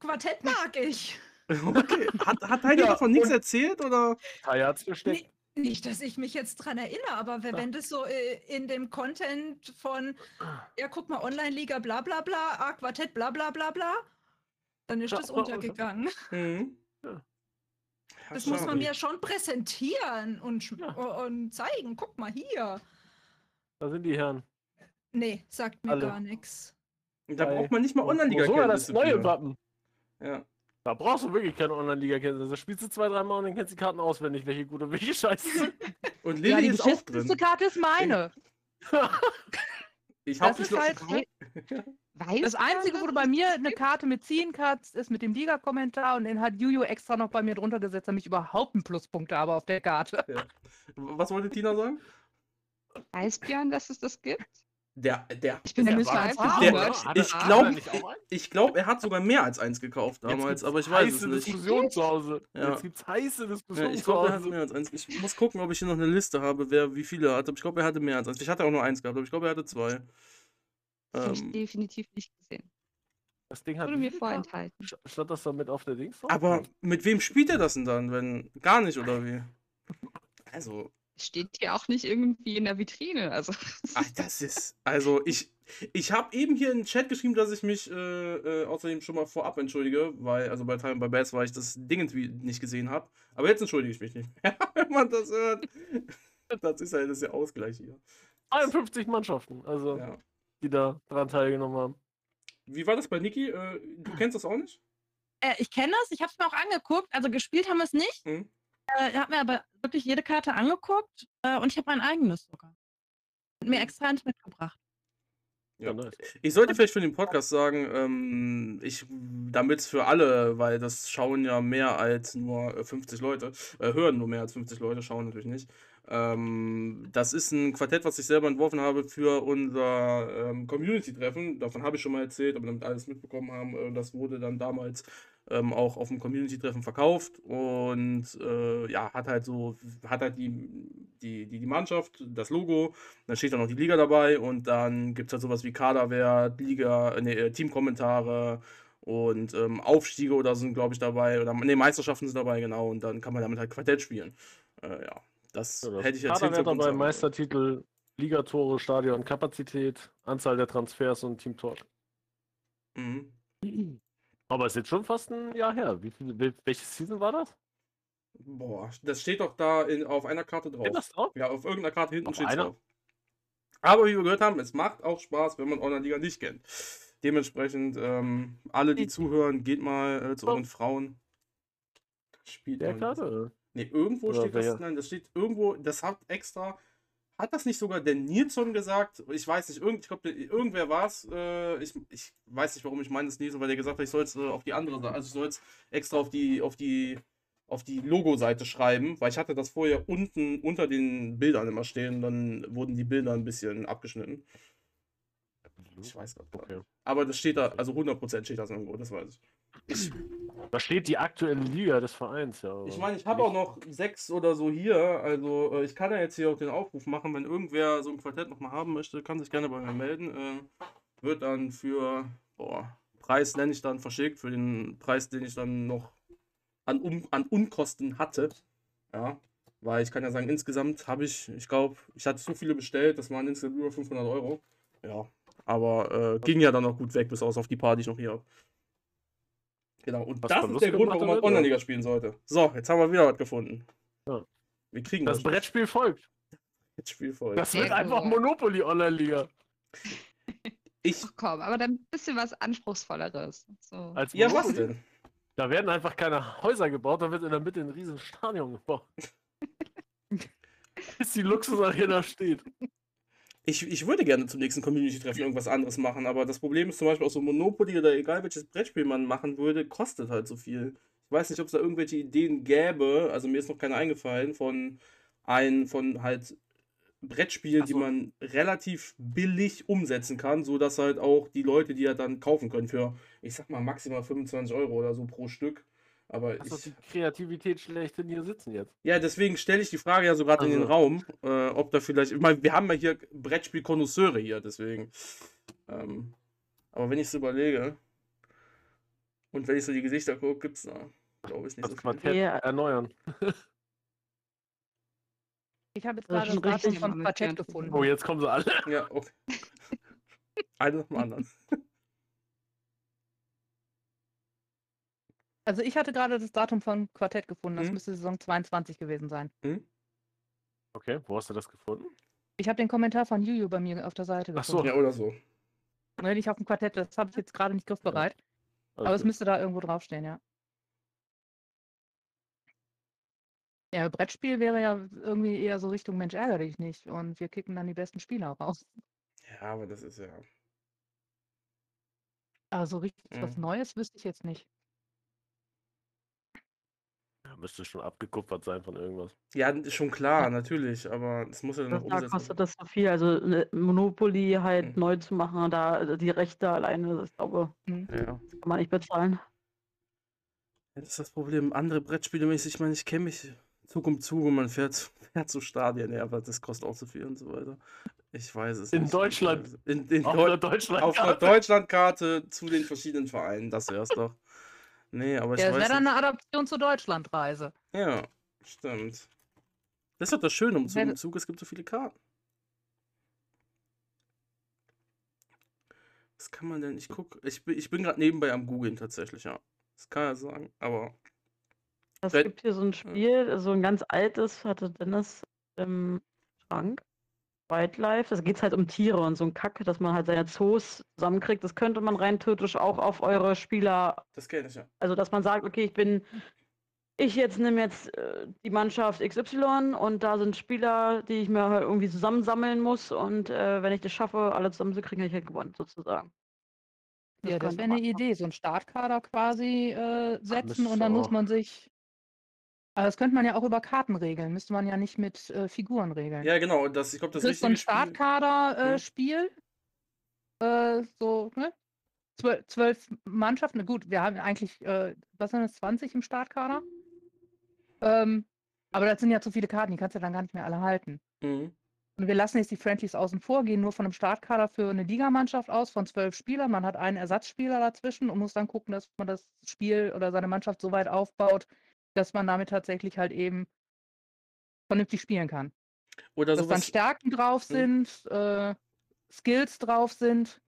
Quartett mag ich. okay. Hat, hat Heidi Ja, davon nichts erzählt oder? Teil hat's versteckt. Nee, nicht, dass ich mich jetzt dran erinnere, aber wenn, Ja. wenn das so äh, in dem Content von, ja, guck mal, Online-Liga, bla bla bla, ah, Quartett, bla bla bla bla, dann ist Ja, das untergegangen. Mhm. Ja. [LAUGHS] Das muss man mir schon präsentieren und, Ja. und zeigen. Guck mal hier. Da sind die Herren. Nee, sagt mir Alle. gar nichts. Da braucht man nicht mal Online-Liga Sogar das neue. Wappen. Ja. Da brauchst du wirklich keine Online-Liga-Kenntnisse. Da spielst du zwei, dreimal und dann kennst du die Karten auswendig, welche gut und welche scheiße sind. [LAUGHS] Und Lilly Ja, die ist auch beschissenste drin. Karte ist meine. Ich hab Das dich ist noch. halt [LAUGHS] Weiß das Einzige, wo du bei mir eine? Karte mit ziehen kannst, ist mit dem Liga-Kommentar und den hat Juju extra noch bei mir drunter gesetzt, damit ich überhaupt einen Pluspunkt habe auf der Karte. Was wollte Tina sagen? Weiß Björn, dass es das gibt? Der, der, Ich bin Der müssen war Der- er- ich glaube, ich glaub, er hat sogar mehr als eins gekauft damals, aber ich weiß es heiße nicht. Diskussion zu Hause. Ja. Jetzt gibt's heiße Ja, Diskussionen ich zu glaube, er hat Hause. mehr als eins. Ich muss gucken, ob ich hier noch eine Liste habe, wer wie viele er hat. Aber ich glaube, er hatte mehr als eins. Ich hatte auch nur eins gehabt, aber ich glaube, er hatte zwei. Habe ich Ähm, definitiv nicht gesehen. Das Ding hat Wurde mir vorenthalten. Stand das da mit auf der Dings aber mit wem spielt er das denn dann, wenn gar nicht oder wie? Also, Steht hier auch nicht irgendwie in der Vitrine. Also, [LAUGHS] ach, das ist. Also, ich. Ich habe eben hier in den Chat geschrieben, dass ich mich äh, äh, außerdem schon mal vorab entschuldige, weil, also bei Time by Bass, weil ich das Ding irgendwie nicht gesehen habe. Aber jetzt entschuldige ich mich nicht mehr, [LAUGHS] wenn man das hört. Das ist ja das ist ja Ausgleich hier. 51 Mannschaften, also Ja. die da dran teilgenommen haben. Wie war das bei Niki? Äh, du kennst das auch nicht? Äh, ich kenne das, ich habe es mir auch angeguckt. Also gespielt haben wir es nicht. Mhm. Äh, ich habe mir aber wirklich jede Karte angeguckt äh, und ich habe mein eigenes sogar. Und mir extra eins mitgebracht. Ja. Ja, nice. Ich sollte vielleicht für den Podcast sagen, ähm, ich, damit für alle, weil das schauen ja mehr als nur äh, 50 Leute, äh, hören nur mehr als 50 Leute, schauen natürlich nicht. Ähm, das ist ein Quartett, was ich selber entworfen habe für unser ähm, Community-Treffen. Davon habe ich schon mal erzählt, aber damit alles mitbekommen haben, äh, das wurde dann damals ähm, auch auf dem Community-Treffen verkauft und äh, ja, hat halt so, hat halt die, die, die, die Mannschaft, das Logo, dann steht da noch die Liga dabei und dann gibt es halt sowas wie Kaderwert, Liga, nee, äh, Teamkommentare und ähm, Aufstiege oder sind, glaube ich, dabei. Oder nee, Meisterschaften sind dabei, genau. Und dann kann man damit halt Quartett spielen. Äh, ja, das Ja, das hätte ich jetzt Kaderwert dabei. Meistertitel, Ligatore, Stadion, Kapazität, Anzahl der Transfers und Team Talk. Mhm. [CLEARS THROAT] Aber es ist jetzt schon fast ein Jahr her. Wie viel, wel- welches Season war das? Boah, das steht doch da in, auf einer Karte drauf. Das drauf? Ja, auf irgendeiner Karte hinten steht einer? drauf. Aber wie wir gehört haben, es macht auch Spaß, wenn man Online-Liga nicht kennt. Dementsprechend, ähm, alle, die zuhören, geht mal äh, zu euren Frauen. Spielt Der. Karte? Nee, irgendwo Oder steht das, welcher? nein, das steht irgendwo, das hat extra, hat das nicht sogar der Nilsson gesagt? Ich weiß nicht, irgend, ich glaube, irgendwer war es, äh, ich, ich weiß nicht, warum ich meine, das Nilsson, weil der gesagt hat, ich soll es äh, auf die andere Seite, also ich soll es extra auf die, auf die, auf die Logo-Seite schreiben, weil ich hatte das vorher unten unter den Bildern immer stehen, dann wurden die Bilder ein bisschen abgeschnitten. Ich weiß gerade Okay. Aber das steht da, also 100% steht das irgendwo, das weiß ich. Ich, Da steht die aktuelle Liga des Vereins, ja. Ich meine, ich habe auch noch sechs oder so hier. Also äh, ich kann ja jetzt hier auch den Aufruf machen, wenn irgendwer so ein Quartett nochmal haben möchte, kann sich gerne bei mir melden. Äh, wird dann für, boah, Preis nenne ich dann verschickt, für den Preis, den ich dann noch an, um, an Unkosten hatte. Ja, weil ich kann ja sagen, insgesamt habe ich, ich glaube, ich hatte so viele bestellt, das waren insgesamt über 500 Euro. Ja, aber äh, ging ja dann noch gut weg, bis aus auf die die ich noch hier habe. Genau, und Hast das ist der Grund, warum man? Online-Liga spielen sollte. So, jetzt haben wir wieder was gefunden. Ja. Wir kriegen Das Brettspiel folgt. Jetzt Spiel voll. Das wird einfach. Monopoly Online-Liga. Ich, Ach komm, aber dann ein bisschen was Anspruchsvolleres. So. Als ja, was denn? Da werden einfach keine Häuser gebaut, da wird in der Mitte ein riesen Stadion gebaut. [LAUGHS] Bis die Luxusarena steht. Ich, ich würde gerne zum nächsten Community-Treffen irgendwas anderes machen, aber das Problem ist zum Beispiel auch so Monopoly oder egal welches Brettspiel man machen würde, kostet halt so viel. Ich weiß nicht, ob es da irgendwelche Ideen gäbe, also mir ist noch keine eingefallen, von ein, von halt Brettspielen, Ach die so. man relativ billig umsetzen kann, sodass halt auch die Leute, die ja dann kaufen können für, ich sag mal, maximal 25 Euro oder so pro Stück. Aber Achso, ich, die Kreativität schlechthin hier sitzen jetzt. Ja, deswegen stelle ich die Frage ja so gerade in den Also. Raum, äh, ob da vielleicht. Ich meine, wir haben ja hier Brettspiel-Konnoisseure hier, deswegen. Ähm, aber wenn ich es überlege und wenn ich so die Gesichter gucke, gibt es da, glaube ich, nicht Das so viel. Quartett Ja. erneuern. [LAUGHS] Ich habe jetzt gerade das Datum richtig von Quartett gefunden. Oh, jetzt kommen sie alle. Ja, okay. [LAUGHS] Eine nach dem anderen. Also ich hatte gerade das Datum von Quartett gefunden. Das Mhm. müsste Saison 22 gewesen sein. Okay, wo hast du das gefunden? Ich habe den Kommentar von Juju bei mir auf der Seite Ach gefunden. so. Ja, oder so. Ne, nicht auf dem Quartett, das habe ich jetzt gerade nicht griffbereit. Aber es Also, müsste da irgendwo draufstehen, ja. Ja, Brettspiel wäre ja irgendwie eher so Richtung Mensch ärgere dich nicht. Und wir kicken dann die besten Spieler raus. Ja, aber das ist ja. Also richtig was Mhm. Neues wüsste ich jetzt nicht. Ja, müsste schon abgekupfert sein von irgendwas. Ja, ist schon klar, natürlich, aber es muss ja dann noch Da umgesetzt kostet das so viel. Also ne, Monopoly halt Mhm. neu zu machen, da also die Rechte alleine, ich glaube, Hm. Ja. kann man nicht bezahlen. Ja, Das ist das Problem. Andere Brettspiele mäßig, ich meine, ich kenne mich Zug um Zug und man fährt, [LAUGHS] fährt zu Stadien, ja, aber das kostet auch zu viel und so weiter. Ich weiß es In nicht. Deutschland. In, in Auf Deu der Deutschland. auf einer Deutschlandkarte zu den verschiedenen Vereinen, das wär's doch. Nee, aber ich Ja, das weiß wäre dann eine Adaption zur Deutschlandreise. Ja, stimmt. Das ist doch das Schöne um Zug Wenn- um Zug, es gibt so viele Karten. Was kann man denn? Ich guck, ich bin, ich bin gerade nebenbei am googeln tatsächlich, ja. Das kann er sagen, aber Es gibt hier so ein Spiel, so ein ganz altes, hatte Dennis im Schrank. Wildlife. Da geht es halt um Tiere und so ein Kack, dass man halt seine Zoos zusammenkriegt. Das könnte man rein theoretisch auch auf eure Spieler, Das kenne ich ja. also dass man sagt, okay, ich bin, ich jetzt nehme jetzt äh, die Mannschaft XY und da sind Spieler, die ich mir halt irgendwie zusammensammeln muss und äh, wenn ich das schaffe, alle zusammenzukriegen, habe ich halt gewonnen, sozusagen. Ja, das wäre eine Idee, so einen Startkader quasi äh, setzen und dann muss man sich. Aber das könnte man ja auch über Karten regeln, müsste man ja nicht mit äh, Figuren regeln. Ja, genau. Das, ich glaube, das kriegst so ein richtige Spiel. Hm. Startkader-Spiel. Äh, so, ne? Zwölf, zwölf Mannschaften. Na gut, wir haben eigentlich, äh, was sind das, 20 im Startkader? Ähm, aber das sind ja zu viele Karten, die kannst du dann gar nicht mehr alle halten. Mhm. Und wir lassen jetzt die Friendlies außen vor, gehen nur von einem Startkader für eine Ligamannschaft aus von zwölf Spielern. Man hat einen Ersatzspieler dazwischen und muss dann gucken, dass man das Spiel oder seine Mannschaft so weit aufbaut, dass man damit tatsächlich halt eben vernünftig spielen kann. Oder dass dann sowas. Stärken drauf Hm. sind, äh, Skills drauf sind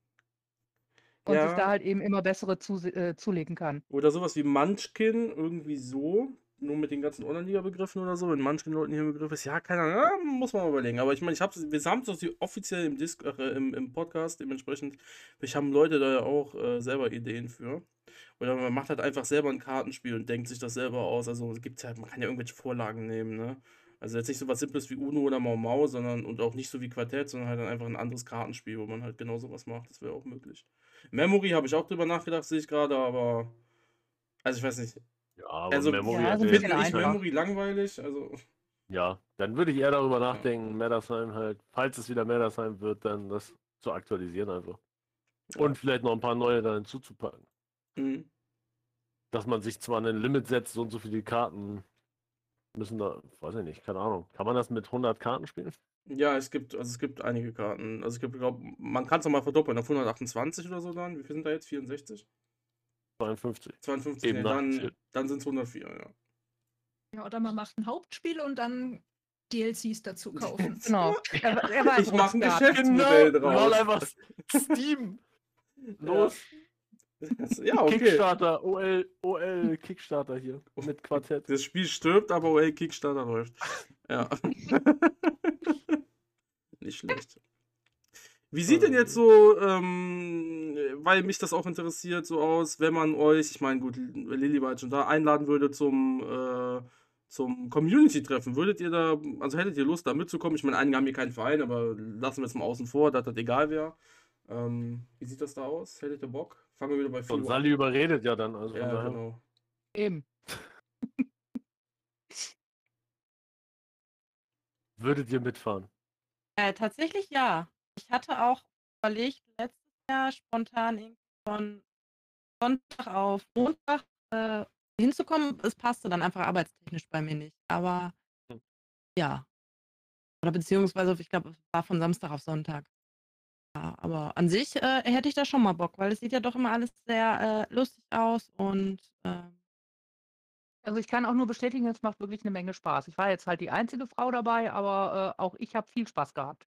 und sich Ja. da halt eben immer bessere zu, äh, zulegen kann. Oder sowas wie Munchkin, irgendwie so. Nur mit den ganzen Online-Liga-Begriffen oder so. Wenn Munchkin-Leuten hier ein Begriff ist, ja, keine Ahnung, ja, muss man mal überlegen. Aber ich meine, ich hab's, wir haben es offiziell im, Disc, äh, im, im Podcast, dementsprechend, ich haben Leute da ja auch äh, selber Ideen für. Oder man macht halt einfach selber ein Kartenspiel und denkt sich das selber aus. Also es gibt halt, man kann ja irgendwelche Vorlagen nehmen, ne? Also jetzt nicht so was Simples wie Uno oder Mau Mau, sondern und auch nicht so wie Quartett, sondern halt dann einfach ein anderes Kartenspiel, wo man halt genau sowas macht. Das wäre auch möglich. Memory habe ich auch drüber nachgedacht, sehe ich gerade, aber. Also ich weiß nicht. Ja, aber Also Memory Ja, so ja ich jetzt einfach. Memory langweilig. Also. Ja, dann würde ich eher darüber nachdenken, Mattersheim halt, falls es wieder Mattersheim wird, dann das zu aktualisieren einfach. Und vielleicht noch ein paar neue da hinzuzupacken. mhm. Dass man sich zwar ein Limit setzt, so und so viele Karten müssen da, weiß ich nicht, keine Ahnung. Kann man das mit 100 Karten spielen? Ja, es gibt, also es gibt einige Karten. Also ich glaube, man kann es nochmal verdoppeln auf 128 oder so dann. Wie viel sind da jetzt? 64? 52. 52, Eben nee, dann, dann sind es 104, ja. Ja, oder man macht ein Hauptspiel und dann DLCs dazu kaufen. [LAUGHS] Genau. [LAUGHS] Er, er weiß, Ich mache ein Geschäftsmodell Lol, draus. einfach Steam. [LAUGHS] Los. Ja, okay. Kickstarter, OL, OL Kickstarter hier mit Quartett. Das Spiel stirbt, aber OL Kickstarter läuft. Ja. Nicht schlecht. Wie sieht denn jetzt so, ähm, weil mich das auch interessiert, so aus, wenn man euch, ich meine, gut, Lilly war jetzt schon da, einladen würde zum, äh, zum Community-Treffen? Würdet ihr da, also hättet ihr Lust, da mitzukommen? Ich meine, einige haben hier keinen Verein, aber lassen wir es mal außen vor, dass das egal wäre. Ähm, wie sieht das da aus? Hättet ihr Bock? Fangen wir wieder bei Und Philo Sally überredet ja dann. Also Ja, genau. Eben. [LAUGHS] Würdet ihr mitfahren? Äh, tatsächlich ja. Ich hatte auch überlegt, letztes Jahr spontan irgendwie von Sonntag auf Montag äh, hinzukommen. Es passte dann einfach arbeitstechnisch bei mir nicht. Aber Hm. ja. Oder beziehungsweise, ich glaube, es war von Samstag auf Sonntag. Ja, aber an sich äh, hätte ich da schon mal Bock, weil es sieht ja doch immer alles sehr äh, lustig aus und ähm, Also ich kann auch nur bestätigen, es macht wirklich eine Menge Spaß. Ich war jetzt halt die einzige Frau dabei, aber äh, auch ich habe viel Spaß gehabt.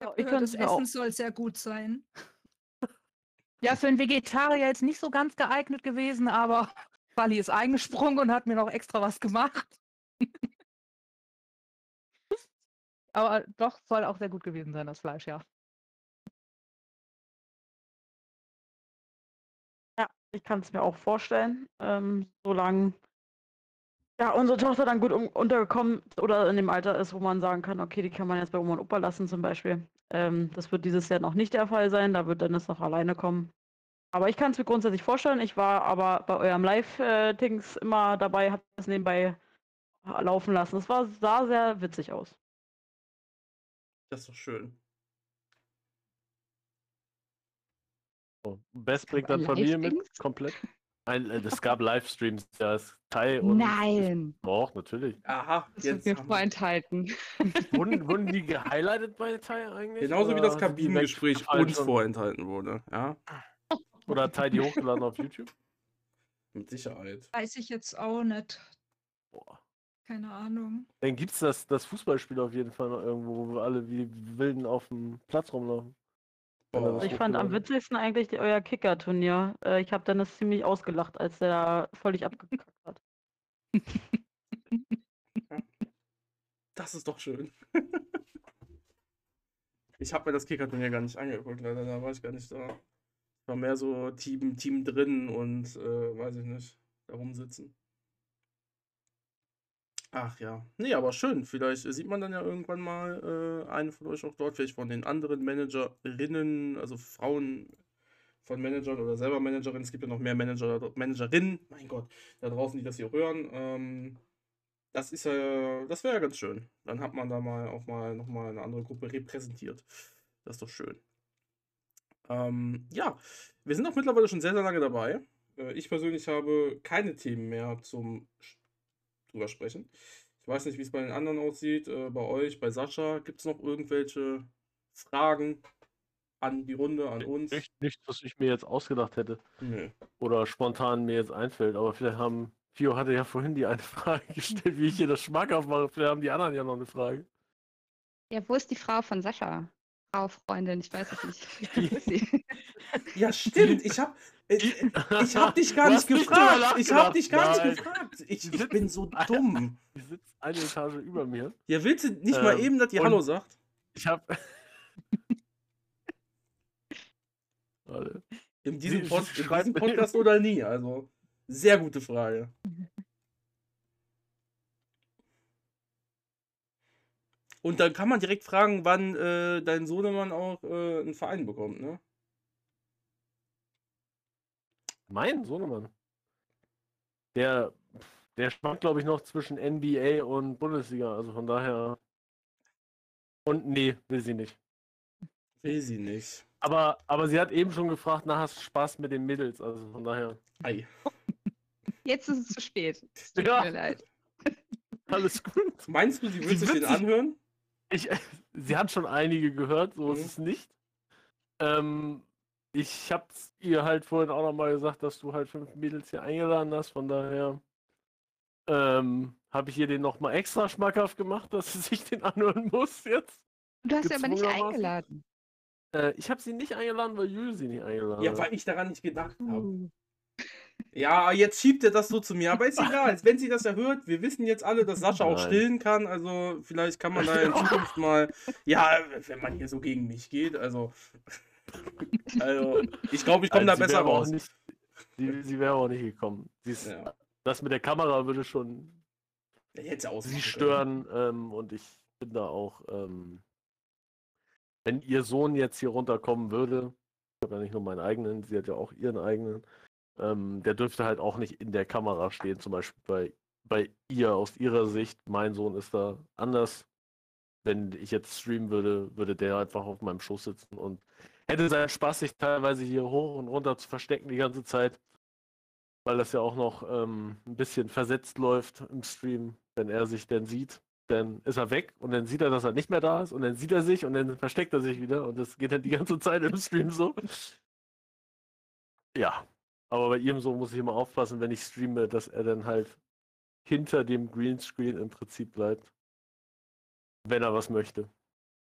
Ja, Ich könnte das es mir auch. Essen soll sehr gut sein. Ja, für einen Vegetarier jetzt nicht so ganz geeignet gewesen, aber [LAUGHS] Wally ist eingesprungen und hat mir noch extra was gemacht. [LAUGHS] aber doch, soll auch sehr gut gewesen sein, das Fleisch, ja. Ja, ich kann es mir auch vorstellen. Ähm, solange ja, unsere Tochter dann gut um, untergekommen oder in dem Alter ist, wo man sagen kann, okay, die kann man jetzt bei Oma und Opa lassen zum Beispiel. Ähm, das wird dieses Jahr noch nicht der Fall sein, da wird Dennis noch alleine kommen. Aber ich kann es mir grundsätzlich vorstellen. Ich war aber bei eurem Live-Dings immer dabei, habe das nebenbei laufen lassen. Es war, sah sehr witzig aus. Das ist doch schön. So. Best bringt dann Familie mit, komplett. Ein, äh, es gab Livestreams, ja, es Tai und Nein, Doch, natürlich. Aha, das jetzt mir vorenthalten. [LAUGHS] Wurden, wurden die gehighlightet bei Tai eigentlich? Genauso wie das Kabinengespräch uns schon? vorenthalten wurde. Ja, Oder hat Tai die hochgeladen auf YouTube? mit Sicherheit. Weiß ich jetzt auch nicht. Boah. Keine Ahnung. Dann gibt es das, das Fußballspiel auf jeden Fall noch irgendwo, wo wir alle wie Wilden auf dem Platz rumlaufen. Das Ich fand am witzigsten eigentlich die, euer Kicker-Turnier. Äh, ich habe Dennis ziemlich ausgelacht, als der da völlig abgekackt hat. [LAUGHS] das ist doch schön. [LAUGHS] ich habe mir das Kicker-Turnier gar nicht angeguckt, leider, da war ich gar nicht da. Ich war mehr so Team, Team drin und äh, weiß ich nicht, da rumsitzen. Ach ja. Nee, aber schön. Vielleicht sieht man dann ja irgendwann mal äh, eine von euch auch dort, vielleicht von den anderen Managerinnen, also Frauen von Managern oder selber Managerinnen. Es gibt ja noch mehr Manager, Managerinnen, mein Gott, da draußen, die das hier hören. Ähm, das ist ja, das wäre ja ganz schön. Dann hat man da mal auch mal nochmal eine andere Gruppe repräsentiert. Das ist doch schön. Ähm, ja, wir sind auch mittlerweile schon sehr, sehr lange dabei. Äh, ich persönlich habe keine Themen mehr zum drüber sprechen. Ich weiß nicht, wie es bei den anderen aussieht. Äh, bei euch, bei Sascha, gibt es noch irgendwelche Fragen an die Runde, an uns? Nicht, nichts, was ich mir jetzt ausgedacht hätte. Nö. Oder spontan mir jetzt einfällt. Aber vielleicht haben. Fio hatte ja vorhin die eine [LAUGHS] Frage gestellt, wie ich hier das schmackhaft mache. Vielleicht haben die anderen ja noch eine Frage. Ja, wo ist die Frau von Sascha? Frau Freundin, ich weiß es nicht. Wo [LAUGHS] ist [LAUGHS] sie? Ja, stimmt. Ich habe ich, hab dich gar nicht gefragt. Ich habe nachgedacht. dich gar Nein. nicht gefragt. Ich, bin so dumm. [LAUGHS] Die sitzt eine Etage über mir. Ja, willst du nicht mal Ähm, eben, dass die Hallo sagt? Ich habe. [LAUGHS] Warte. In diesem, sie in diesem Podcast oder nie? Also, sehr gute Frage. Und dann kann man direkt fragen, wann äh, dein Sohnemann auch äh, einen Verein bekommt, ne? Mein Sohnemann. Der, der schwankt, glaube ich, noch zwischen NBA und Bundesliga. Also von daher. Und nee, will sie nicht. Will sie nicht. Aber, aber sie hat eben schon gefragt, na, hast du Spaß mit den Mädels? Also von daher. Ei. Jetzt ist es zu spät. Es tut Ja. mir leid. [LAUGHS] Alles gut. Meinst du, sie wird sich den anhören? Ich, [LAUGHS] sie hat schon einige gehört, so Mhm. ist es nicht. Ähm, ich hab's ihr halt vorhin auch nochmal gesagt, dass du halt fünf Mädels hier eingeladen hast, von daher ähm, habe ich ihr den nochmal extra schmackhaft gemacht, [LAUGHS] dass sie sich den anhören muss jetzt. Du hast sie aber nicht eingeladen. Äh, ich habe sie nicht eingeladen, weil Jules sie nicht eingeladen Ja, hat. weil ich daran nicht gedacht habe. Uh. Ja, jetzt schiebt er das so zu mir, aber ist egal. Wenn sie das ja hört, wir wissen jetzt alle, dass Sascha auch Nein. stillen kann, also vielleicht kann man da in [LAUGHS] Zukunft mal, ja, wenn man hier so gegen mich geht, also, also ich glaube, ich komme da Also, sie besser raus. Nicht, sie sie wäre auch nicht gekommen. Ist, Ja. Das mit der Kamera würde schon es sie stören ähm, und ich bin da auch, ähm, wenn ihr Sohn jetzt hier runterkommen würde, ich habe ja nicht nur meinen eigenen, sie hat ja auch ihren eigenen, ähm, der dürfte halt auch nicht in der Kamera stehen, zum Beispiel bei, bei ihr aus ihrer Sicht. Mein Sohn ist da anders. Wenn ich jetzt streamen würde, würde der einfach auf meinem Schoß sitzen und hätte seinen Spaß, sich teilweise hier hoch und runter zu verstecken die ganze Zeit. Weil das ja auch noch ähm, ein bisschen versetzt läuft im Stream. Wenn er sich dann sieht, dann ist er weg und dann sieht er, dass er nicht mehr da ist und dann sieht er sich und dann versteckt er sich wieder und das geht dann die ganze Zeit im Stream so. Ja, aber bei ihm so muss ich immer aufpassen, wenn ich streame, dass er dann halt hinter dem Greenscreen im Prinzip bleibt, wenn er was möchte,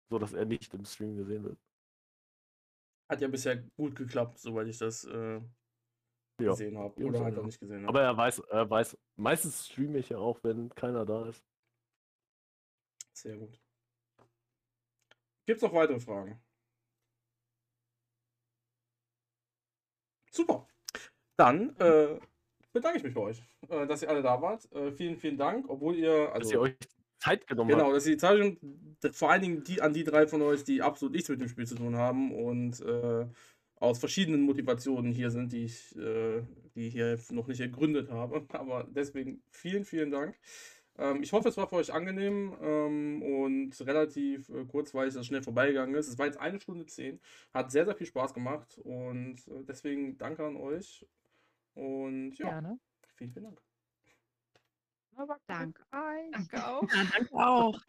so dass er nicht im Stream gesehen wird. Hat ja bisher gut geklappt, soweit ich das äh, Ja. gesehen habe. Oder halt ja. auch nicht gesehen habe. Aber er weiß, er weiß, meistens streame ich ja auch, wenn keiner da ist. Sehr gut. Gibt es noch weitere Fragen? Super. Dann äh, bedanke ich mich bei euch, äh, dass ihr alle da wart. Äh, vielen, vielen Dank, obwohl ihr, dass also ihr euch Zeit genommen genau, habt. dass ihr die Zeit und vor allen Dingen die an die drei von euch, die absolut nichts mit dem Spiel zu tun haben und äh, aus verschiedenen Motivationen hier sind, die ich, äh, die hier noch nicht ergründet habe. [LAUGHS] Aber deswegen vielen, vielen Dank. Ähm, ich hoffe, es war für euch angenehm ähm, und relativ äh, kurzweilig, dass es schnell vorbeigegangen ist. Es war jetzt eine Stunde zehn. Hat sehr, sehr viel Spaß gemacht und äh, deswegen danke an euch. Und ja, Gerne. vielen, vielen Dank. Danke euch. Danke auch. Ja, danke auch.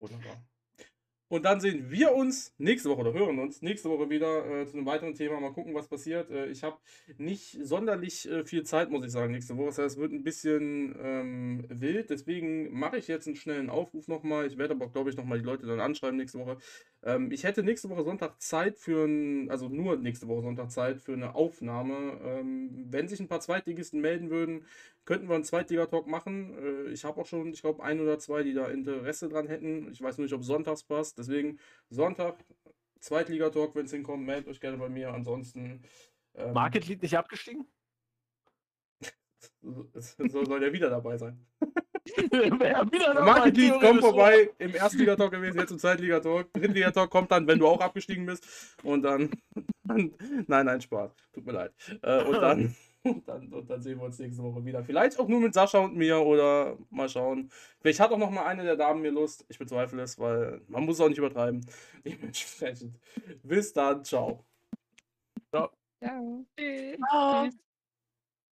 Wunderbar. Und dann sehen wir uns nächste Woche oder hören uns nächste Woche wieder äh, zu einem weiteren Thema. Mal gucken, was passiert. Äh, ich habe nicht sonderlich äh, viel Zeit, muss ich sagen, nächste Woche. Das heißt, es wird ein bisschen ähm, wild. Deswegen mache ich jetzt einen schnellen Aufruf nochmal. Ich werde aber, glaube ich, nochmal die Leute dann anschreiben nächste Woche. Ähm, ich hätte nächste Woche Sonntag Zeit für ein, also nur nächste Woche Sonntag Zeit für eine Aufnahme. Ähm, wenn sich ein paar Zweitligisten melden würden, könnten wir einen Zweitliga-Talk machen. Äh, ich habe auch schon, ich glaube, ein oder zwei, die da Interesse dran hätten. Ich weiß nur nicht, ob sonntags passt. Deswegen Sonntag, Zweitliga-Talk, wenn es hinkommt, meldet euch gerne bei mir. Ansonsten. Ähm, Market Lead nicht abgestiegen? [LAUGHS] soll, soll der wieder dabei sein. [LAUGHS] Wer wieder dabei, Market Lead, komm vorbei. Im Erstliga-Talk gewesen, jetzt im Zweitliga-Talk. Drittliga-Talk kommt dann, wenn du auch abgestiegen bist. Und dann. dann nein, nein, Spaß. Tut mir leid. Äh, und dann. [LAUGHS] Und dann, und dann sehen wir uns nächste Woche wieder. Vielleicht auch nur mit Sascha und mir oder mal schauen. Vielleicht hat auch noch mal eine der Damen mir Lust. Ich bezweifle es, weil man muss auch nicht übertreiben. [LAUGHS] Dementsprechend. Bis dann. Ciao. Ciao. Ciao. Tschüss.